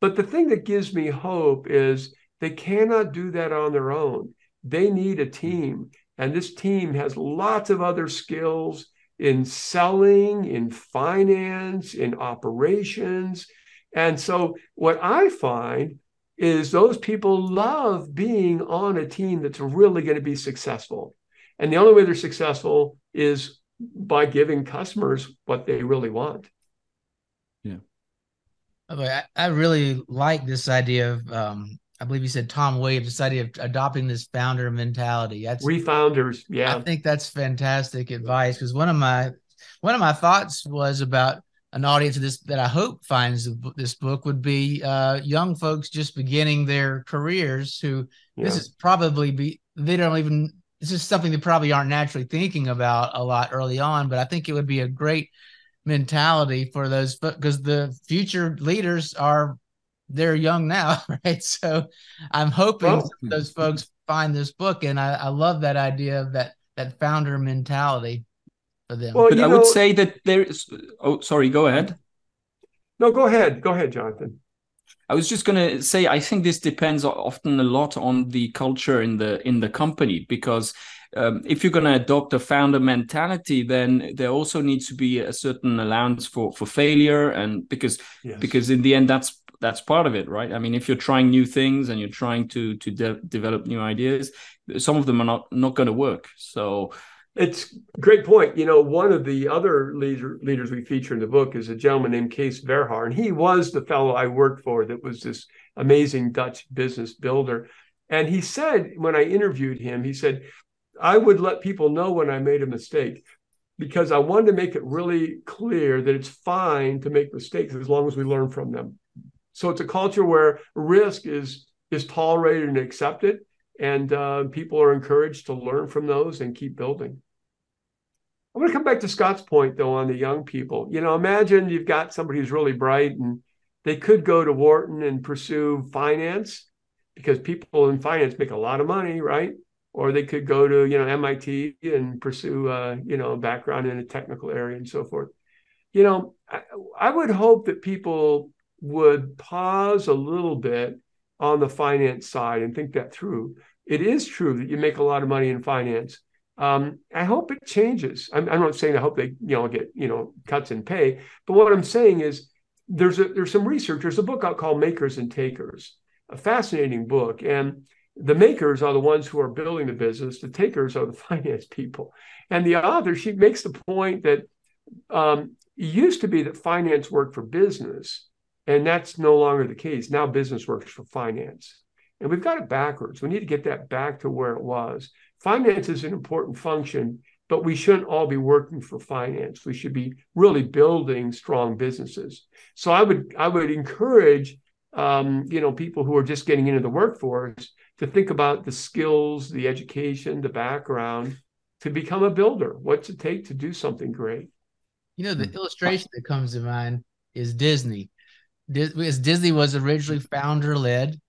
But the thing that gives me hope is they cannot do that on their own. They need a hmm. team. And this team has lots of other skills in selling, in finance, in operations. And so, what I find is those people love being on a team that's really going to be successful. And the only way they're successful is by giving customers what they really want. Yeah. I, I really like this idea of um, I believe you said Tom Williams, this idea of adopting this founder mentality. That's refounders. Yeah. I think that's fantastic advice because one of my one of my thoughts was about an audience of this that I hope finds this book would be uh, young folks just beginning their careers who yeah. this is probably be they don't even this is something they probably aren't naturally thinking about a lot early on, but I think it would be a great mentality for those because the future leaders are they're young now, [laughs] right? So I'm hoping well, those folks find this book, and I, I love that idea of that that founder mentality for them. Well, but I know, would say that there is. Oh, sorry. Go ahead. No, go ahead. Go ahead, Jonathan. I was just going to say I think this depends often a lot on the culture in the in the company because um, if you're going to adopt a founder mentality, then there also needs to be a certain allowance for for failure, and because yes. because in the end that's that's part of it, right? I mean, if you're trying new things and you're trying to to de- develop new ideas, some of them are not not going to work. So it's great point. You know, one of the other leader, leaders we feature in the book is a gentleman named Kees Verhaar, and he was the fellow I worked for that was this amazing Dutch business builder. And he said when I interviewed him, he said, I would let people know when I made a mistake because I wanted to make it really clear that it's fine to make mistakes as long as we learn from them. So it's a culture where risk is is tolerated and accepted, and uh, people are encouraged to learn from those and keep building. I want to come back to Scott's point though on the young people. You know, imagine you've got somebody who's really bright and they could go to Wharton and pursue finance because people in finance make a lot of money, right? or they could go to you know MIT and pursue uh, you know a background in a technical area and so forth. You know, I, I would hope that people would pause a little bit on the finance side and think that through. It is true that you make a lot of money in finance. Um, I hope it changes. I'm, I'm not saying I hope they you know get you know cuts in pay, but what I'm saying is there's a, there's some research. There's a book out called Makers and Takers, a fascinating book, and the makers are the ones who are building the business the takers are the [laughs] finance people and the author she makes the point that um, it used to be that finance worked for business and that's no longer the case now business works for finance and we've got it backwards we need to get that back to where it was finance is an important function but we shouldn't all be working for finance we should be really building strong businesses so i would i would encourage um, you know people who are just getting into the workforce to think about the skills, the education, the background to become a builder. What's it take to do something great? You know, the hmm. illustration that comes to mind is Disney. Because Disney was originally founder led.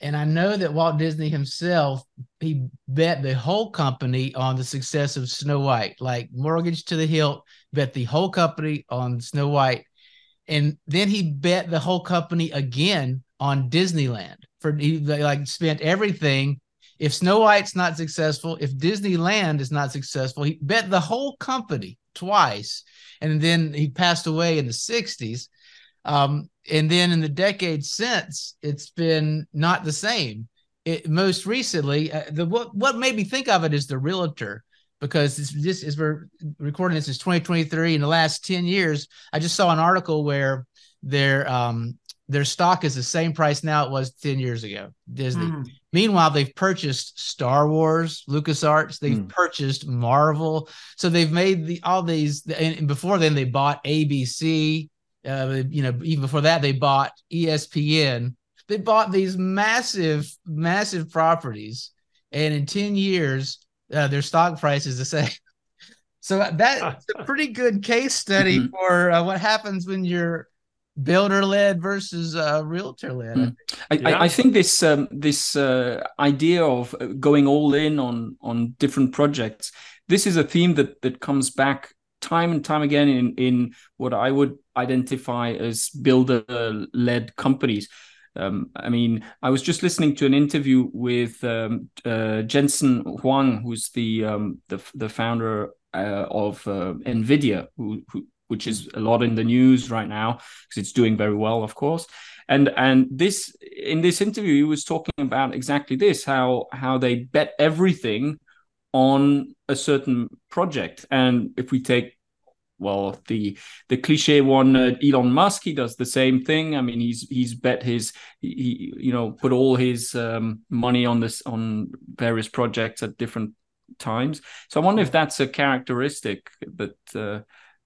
And I know that Walt Disney himself, he bet the whole company on the success of Snow White, like mortgage to the hilt, bet the whole company on Snow White. And then he bet the whole company again on Disneyland for he like spent everything. If Snow White's not successful, if Disneyland is not successful, he bet the whole company twice, and then he passed away in the '60s. Um, and then in the decades since, it's been not the same. It, most recently, uh, the what what made me think of it is the realtor because this, this is we're recording this is 2023 in the last 10 years i just saw an article where their um their stock is the same price now it was 10 years ago disney mm. meanwhile they've purchased star wars lucasarts they've mm. purchased marvel so they've made the all these and before then they bought abc uh, you know even before that they bought espn they bought these massive massive properties and in 10 years uh, their stock price is the same [laughs] so that's [laughs] a pretty good case study mm-hmm. for uh, what happens when you're builder led versus uh, realtor led. Mm. I, yeah. I, I, think this um, this uh, idea of uh, going all in on on different projects. This is a theme that that comes back time and time again in in what I would identify as builder led companies. Um, I mean, I was just listening to an interview with um, uh, Jensen Huang, who's the um, the, the founder uh, of uh, Nvidia, who, who which is a lot in the news right now because it's doing very well, of course. And and this in this interview, he was talking about exactly this: how how they bet everything on a certain project. And if we take well the the cliche one uh, Elon Musk he does the same thing I mean he's he's bet his he you know put all his um, money on this on various projects at different times so I wonder if that's a characteristic that uh,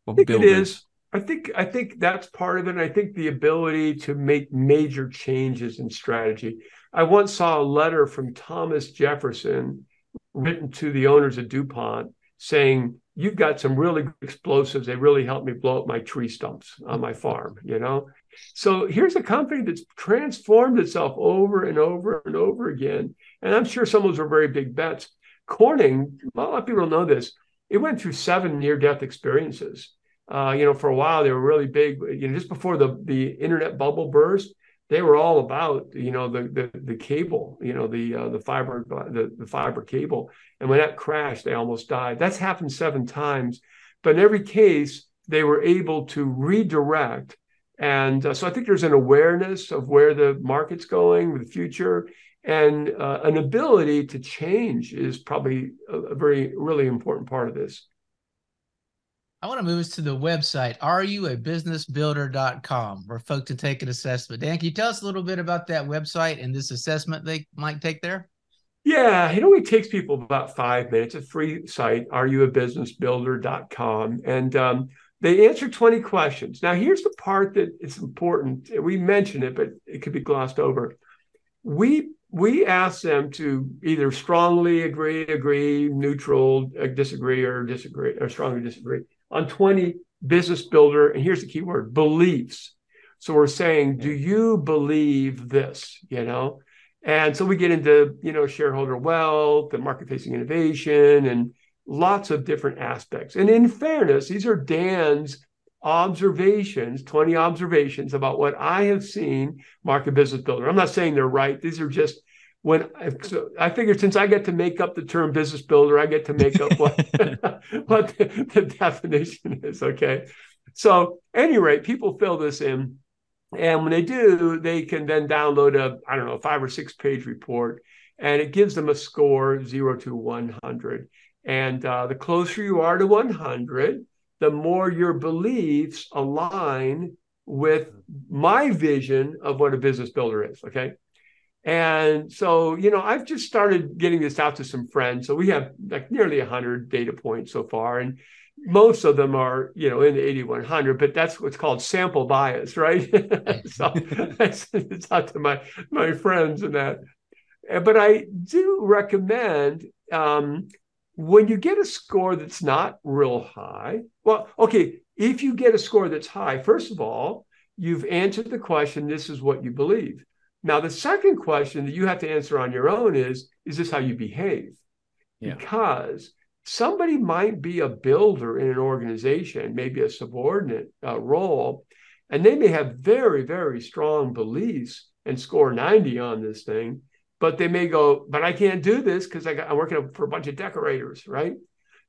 I think it is. I think I think that's part of it. I think the ability to make major changes in strategy. I once saw a letter from Thomas Jefferson written to the owners of DuPont saying, You've got some really explosives. They really helped me blow up my tree stumps on my farm, you know? So here's a company that's transformed itself over and over and over again. And I'm sure some of those were very big bets. Corning, a lot of people know this, it went through seven near death experiences. Uh, you know, for a while they were really big. You know, just before the the internet bubble burst, they were all about you know the the, the cable, you know the uh, the fiber the, the fiber cable. And when that crashed, they almost died. That's happened seven times, but in every case they were able to redirect. And uh, so I think there's an awareness of where the market's going, the future, and uh, an ability to change is probably a, a very really important part of this. I want to move us to the website, areyouabusinessbuilder.com, where folks can take an assessment. Dan, can you tell us a little bit about that website and this assessment they might take there? Yeah, it only takes people about five minutes. It's a free site, areyouabusinessbuilder.com. And um, they answer 20 questions. Now, here's the part that is important. We mentioned it, but it could be glossed over. We we ask them to either strongly agree, agree, neutral, uh, disagree, or disagree, or strongly disagree on 20 business builder, and here's the key word beliefs. So we're saying, do you believe this? You know, and so we get into you know shareholder wealth and market facing innovation and lots of different aspects. And in fairness, these are Dan's observations, 20 observations about what I have seen market business builder. I'm not saying they're right. These are just when I, so I figured since I get to make up the term business builder, I get to make up what, [laughs] [laughs] what the, the, definition is. Okay. So, any rate, people fill this in. And when they do, they can then download a, I don't know, five or six page report, and it gives them a score zero to 100. And uh, the closer you are to 100, the more your beliefs align with my vision of what a business builder is. Okay. And so, you know, I've just started getting this out to some friends. So we have like nearly 100 data points so far. And most of them are, you know, in the 8100, but that's what's called sample bias, right? [laughs] so [laughs] it's out to my, my friends and that. But I do recommend um, when you get a score that's not real high, well, okay, if you get a score that's high, first of all, you've answered the question, this is what you believe. Now, the second question that you have to answer on your own is Is this how you behave? Yeah. Because somebody might be a builder in an organization, maybe a subordinate uh, role, and they may have very, very strong beliefs and score 90 on this thing, but they may go, But I can't do this because I'm working for a bunch of decorators, right?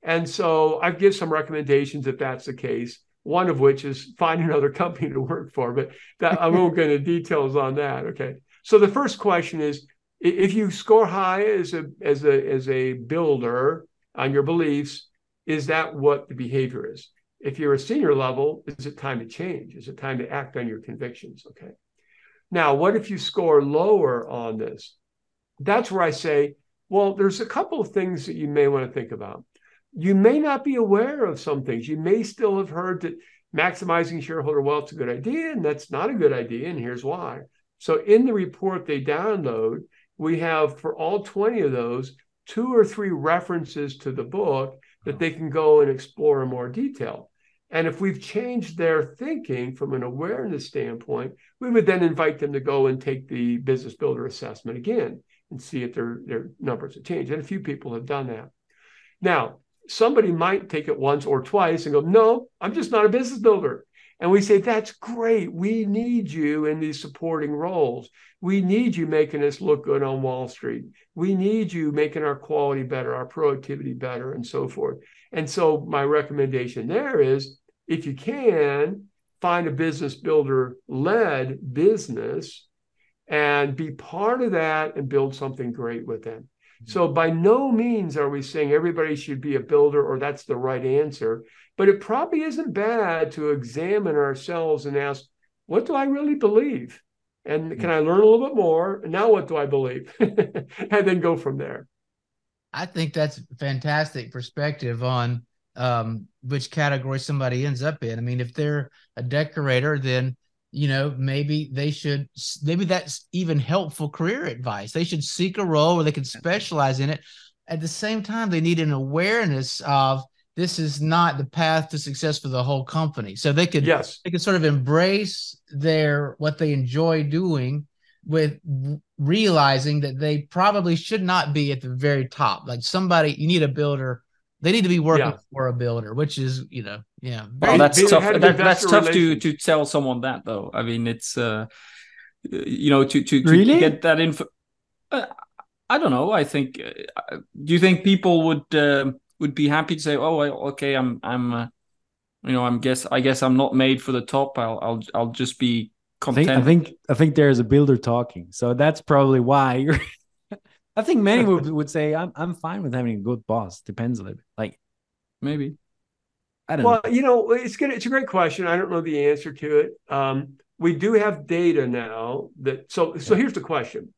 And so I give some recommendations if that's the case one of which is find another [laughs] company to work for. But that, I won't get into details on that. Okay. So the first question is if you score high as a as a as a builder on your beliefs, is that what the behavior is? If you're a senior level, is it time to change? Is it time to act on your convictions? Okay. Now, what if you score lower on this? That's where I say, well, there's a couple of things that you may want to think about you may not be aware of some things. You may still have heard that maximizing shareholder wealth is a good idea, and that's not a good idea, and here's why. So in the report they download, we have for all 20 of those two or three references to the book that they can go and explore in more detail. And if we've changed their thinking from an awareness standpoint, we would then invite them to go and take the business builder assessment again and see if their, their numbers have changed. And a few people have done that. Now, somebody might take it once or twice and go, No, I'm just not a business builder. And we say, That's great. We need you in these supporting roles. We need you making us look good on Wall Street. We need you making our quality better, our productivity better, and so forth. And so, my recommendation there is if you can, find a business builder led business and be part of that and build something great with them. So by no means are we saying everybody should be a builder or that's the right answer, but it probably isn't bad to examine ourselves and ask, what do I really believe? And can I learn a little bit more? And now what do I believe? [laughs] and then go from there. I think that's fantastic perspective on um, which category somebody ends up in. I mean, if they're a decorator, then you know maybe they should maybe that's even helpful career advice they should seek a role where they can specialize in it at the same time, they need an awareness of this is not the path to success for the whole company. So they could yes they could sort of embrace their what they enjoy doing with realizing that they probably should not be at the very top. Like somebody, you need a builder. They need to be working Yeah. for a builder, which is you know yeah. Well, Be- that's tough. That, that's tough to relations. to tell someone that though. I mean, it's uh, you know, to to, to Really? get that info. Uh, I don't know. I think. Uh, do you think people would uh, would be happy to say, "Oh, well, okay, I'm I'm, uh, you know, I'm guess I guess I'm not made for the top. I'll I'll I'll just be I think, content." I think I think there's a builder talking, so that's probably why [laughs] you're. I think many would, [laughs] would say I'm I'm fine with having a good boss. Depends a little bit. Like maybe. I don't Well, know. you know, it's good. It's a great question. I don't know the answer to it. Um, we do have data now that so so here's the question.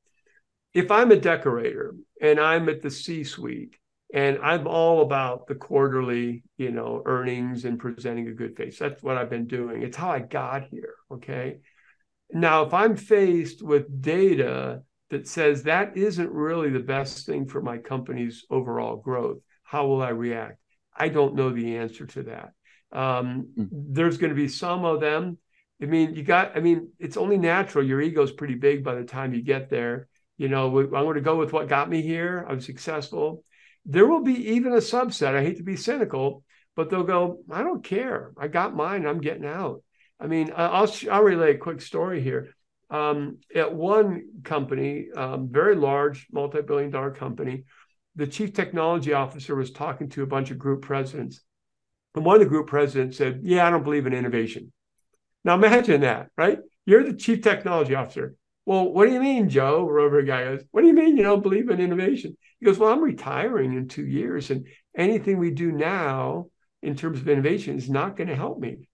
If I'm a decorator and I'm at the C-suite and I'm all about the quarterly, you know, earnings and presenting a good face. That's what I've been doing. It's how I got here. Okay. Now, if I'm faced with data that says that isn't really the best thing for my company's overall growth, how will I react? I don't know the answer to that. Um, Hmm. There's going to be some of them. I mean, you got, I mean, it's only natural. Your ego's pretty big by the time you get there. You know, I'm going to go with what got me here. I'm successful. There will be even a subset. I hate to be cynical, but they'll go, I don't care. I got mine. I'm getting out. I mean, I'll, I'll relay a quick story here. Um, at one company, um, very large, multi billion dollar company, the chief technology officer was talking to a bunch of group presidents. And one of the group presidents said, Yeah, I don't believe in innovation. Now imagine that, right? You're the chief technology officer. Well, what do you mean, Joe? Rover guy goes, What do you mean you don't believe in innovation? He goes, Well, I'm retiring in two years, and anything we do now in terms of innovation is not going to help me.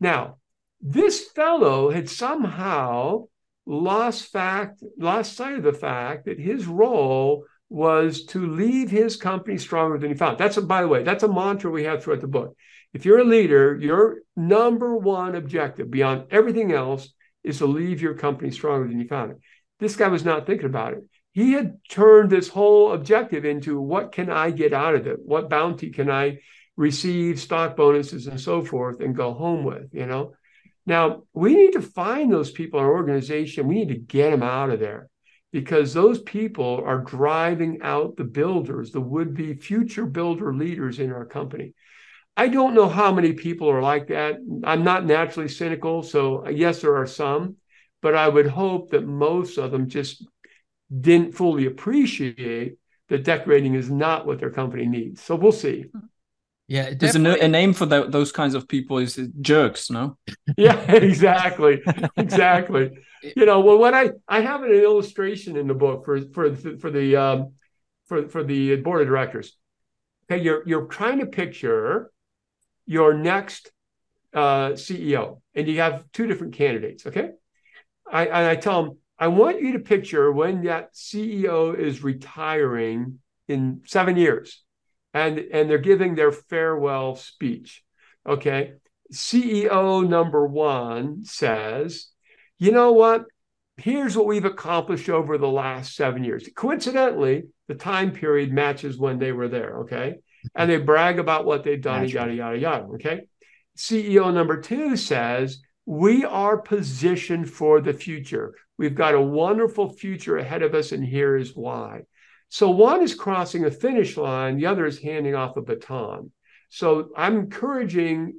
Now, this fellow had somehow lost fact, lost sight of the fact that his role was to leave his company stronger than he found. That's a, by the way, that's a mantra we have throughout the book. If you're a leader, your number one objective beyond everything else is to leave your company stronger than you found it. This guy was not thinking about it. He had turned this whole objective into what can I get out of it? What bounty can I receive, stock bonuses and so forth, and go home with, you know? Now, we need to find those people in our organization. We need to get them out of there because those people are driving out the builders, the would be future builder leaders in our company. I don't know how many people are like that. I'm not naturally cynical. So, yes, there are some, but I would hope that most of them just didn't fully appreciate that decorating is not what their company needs. So, we'll see. Hmm. Yeah, There's a, a name for tho- those kinds of people is jerks, no? [laughs] yeah exactly exactly. [laughs] You know well what i i have an illustration in the book for for for the um for for the board of directors. Okay you're you're trying to picture your next uh ceo and you have two different candidates okay? I and i tell them i want you to picture when that ceo is retiring in seven years and and they're giving their farewell speech okay CEO number one says, you know what? Here's what we've accomplished over the last seven years. Coincidentally, the time period matches when they were there. Okay. And they brag about what they've done, and yada, yada, yada. Okay. CEO number two says, we are positioned for the future. We've got a wonderful future ahead of us, and here is why. So one is crossing a finish line, the other is handing off a baton. So I'm encouraging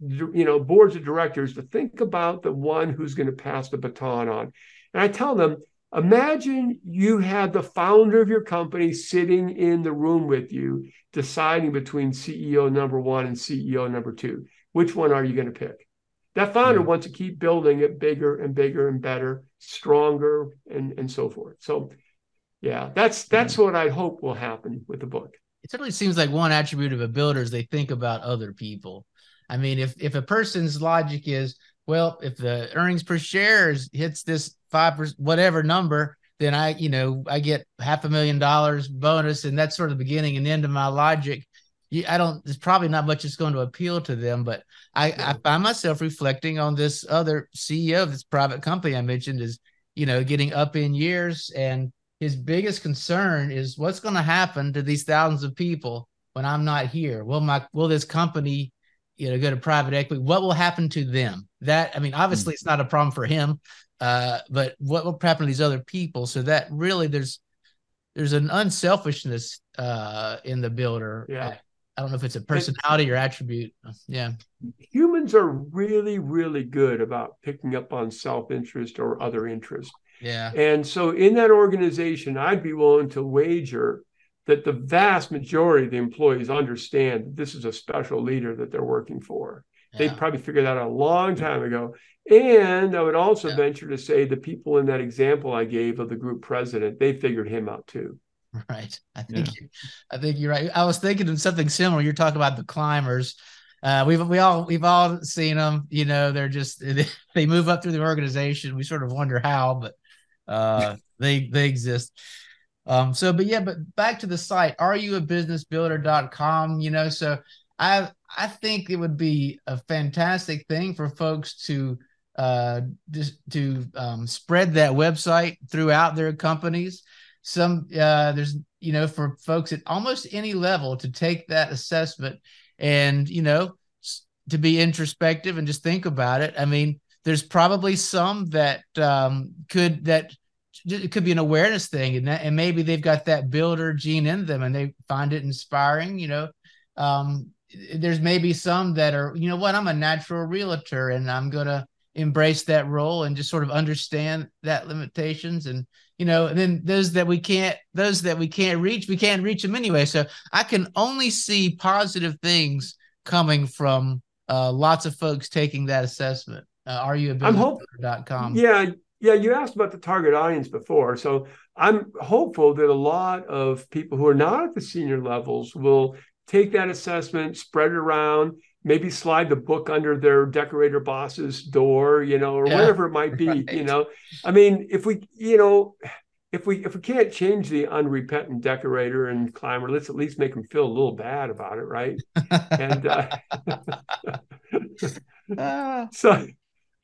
you know boards of directors to think about the one who's going to pass the baton on and i tell them imagine you had the founder of your company sitting in the room with you deciding between ceo number one and ceo number two which one are you going to pick that founder Yeah. wants to keep building it bigger and bigger and better stronger and and so forth so yeah that's that's what i hope will happen with the book it certainly seems like one attribute of a builder is they think about other people. I mean, if if a person's logic is, well, if the earnings per share is, hits this five percent whatever number, then I, you know, I get half a million dollars bonus, and that's sort of the beginning and end of my logic. I don't. There's probably not much that's going to appeal to them, but I, I find myself reflecting on this other CEO of this private company I mentioned is, you know, getting up in years and his biggest concern is what's going to happen to these thousands of people when I'm not here. Will my will this company, you know, go to private equity? What will happen to them? That I mean, obviously, it's not a problem for him, uh, but what will happen to these other people? So that really there's there's an unselfishness uh, in the builder. Yeah. I don't know if it's a personality or attribute. Yeah. Humans are really, really good about picking up on self interest or other interest. Yeah. And so in that organization, I'd be willing to wager that the vast majority of the employees understand that this is a special leader that they're working for. Yeah. They probably figured that out a long time ago. And I would also yeah. venture to say the people in that example I gave of the group president, they figured him out too. Right. I think yeah. I think you're right. I was thinking of something similar. You're talking about the climbers. Uh, we've we all we've all seen them. You know, they're just [laughs] they move up through the organization. We sort of wonder how, but uh, they they exist. Um, so, but yeah, but back to the site, ruabusinessbuilder.com? You know, so I I think it would be a fantastic thing for folks to uh just to um, spread that website throughout their companies. Some uh there's you know for folks at almost any level to take that assessment and you know to be introspective and just think about it. I mean, there's probably some that um, could that it could be an awareness thing, and that, and maybe they've got that builder gene in them, and they find it inspiring. You know, um, there's maybe some that are, you know, what I'm a natural realtor, and I'm gonna embrace that role and just sort of understand that limitations and you know and then those that we can't those that we can't reach we can't reach them anyway so i can only see positive things coming from uh, lots of folks taking that assessment uh, ruabusinessbuilder.com? Yeah, yeah. You asked about the target audience before, so I'm hopeful that a lot of people who are not at the senior levels will take that assessment, spread it around, maybe slide the book under their decorator boss's door, you know, or yeah, whatever it might be. Right. You know, I mean, if we, you know, if we if we can't change the unrepentant decorator and climber, let's at least make them feel a little bad about it, right? [laughs] and uh, [laughs] ah. so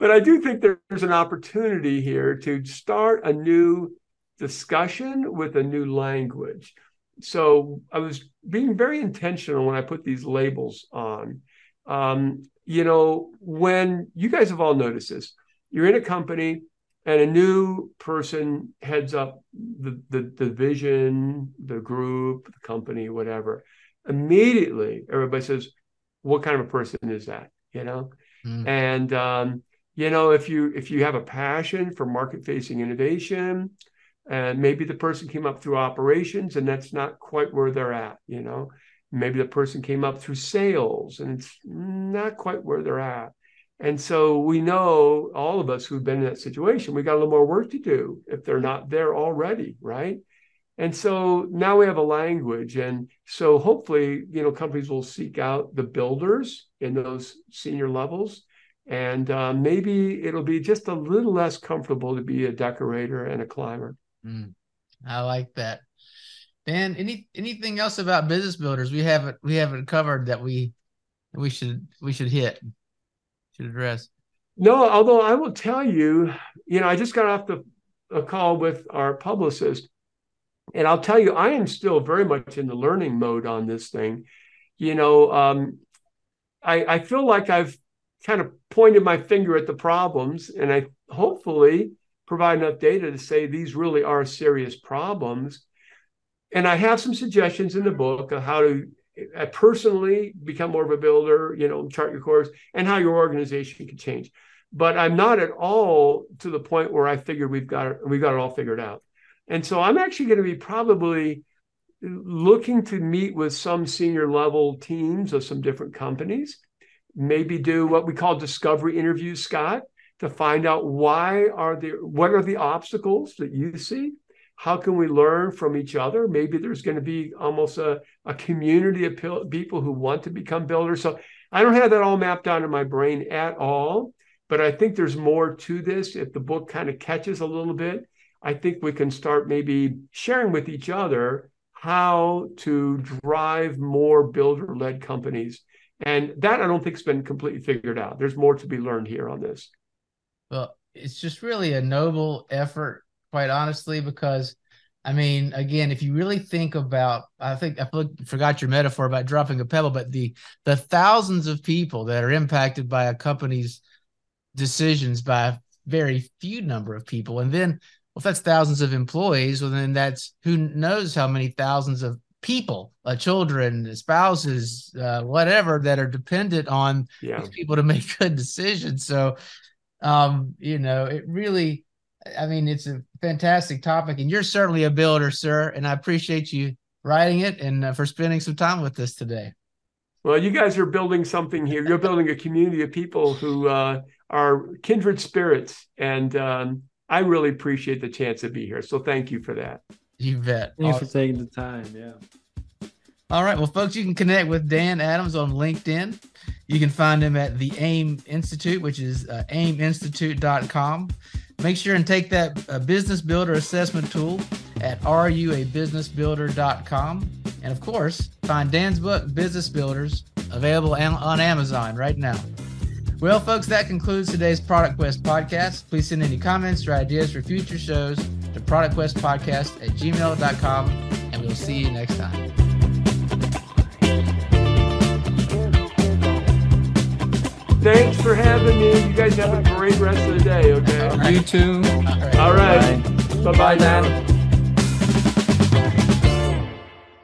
but I do think there's an opportunity here to start a new discussion with a new language. So I was being very intentional when I put these labels on. Um, you know, when you guys have all noticed this, you're in a company and a new person heads up the, the, the vision, the group, the company, whatever. Immediately, everybody says, What kind of a person is that? You know? Mm. And um, you know if you if you have a passion for market facing innovation and maybe the person came up through operations and that's not quite where they're at you know? Maybe the person came up through sales and it's not quite where they're at. And so we know all of us who've been in that situation we got a little more work to do if they're not there already right? And so now we have a language and so hopefully you know companies will seek out the builders in those senior levels and uh, maybe it'll be just a little less comfortable to be a decorator and a climber. Mm, I like that. Dan, any anything else about business builders we haven't we haven't covered that we we should we should hit should address? No, although I will tell you, you know, I just got off the a call with our publicist, and I'll tell you, I am still very much in the learning mode on this thing. You know, um, I I feel like I've kind of pointed my finger at the problems and I hopefully provide enough data to say these really are serious problems. And I have some suggestions in the book of how to uh, personally become more of a builder, you know, chart your course and how your organization can change. But I'm not at all to the point where I figure we've got it, we've got it all figured out. And so I'm actually going to be probably looking to meet with some senior level teams of some different companies maybe do what we call discovery interviews, Scott, to find out why are the what are the obstacles that you see? How can we learn from each other? Maybe there's going to be almost a, a community of people who want to become builders. So I don't have that all mapped out in my brain at all, but I think there's more to this. If the book kind of catches a little bit, I think we can start maybe sharing with each other how to drive more builder led companies and that I don't think has been completely figured out. There's more to be learned here on this. Well, it's just really a noble effort, quite honestly, because I mean, again, if you really think about, I think I forgot your metaphor about dropping a pebble, but the the thousands of people that are impacted by a company's decisions by a very few number of people, and then well, if that's thousands of employees, well, then that's who knows how many thousands of people, uh, children, spouses, uh, whatever, that are dependent on yeah. these people to [laughs] make good decisions. So, um, you know, it really I mean, it's a fantastic topic, and you're certainly a builder, sir. And I appreciate you writing it and uh, for spending some time with us today. Well, you guys are building something here. You're building a community of people who uh, are kindred spirits, and um, I really appreciate the chance to be here. So, thank you for that. You bet. Thanks awesome. for taking the time. Yeah. All right. Well, folks, you can connect with Dan Adams on LinkedIn. You can find him at the AIM Institute, which is uh, aiminstitute.com. Make sure and take that uh, business builder assessment tool at ruabusinessbuilder.com. And of course, find Dan's book, Business Builders, available on Amazon right now. Well, folks, that concludes today's Product Quest podcast. Please send any comments or ideas for future shows to productquestpodcast at gmail.com, and we'll see you next time. Thanks for having me. You guys have a great rest of the day, okay? You too. All right. Bye bye now.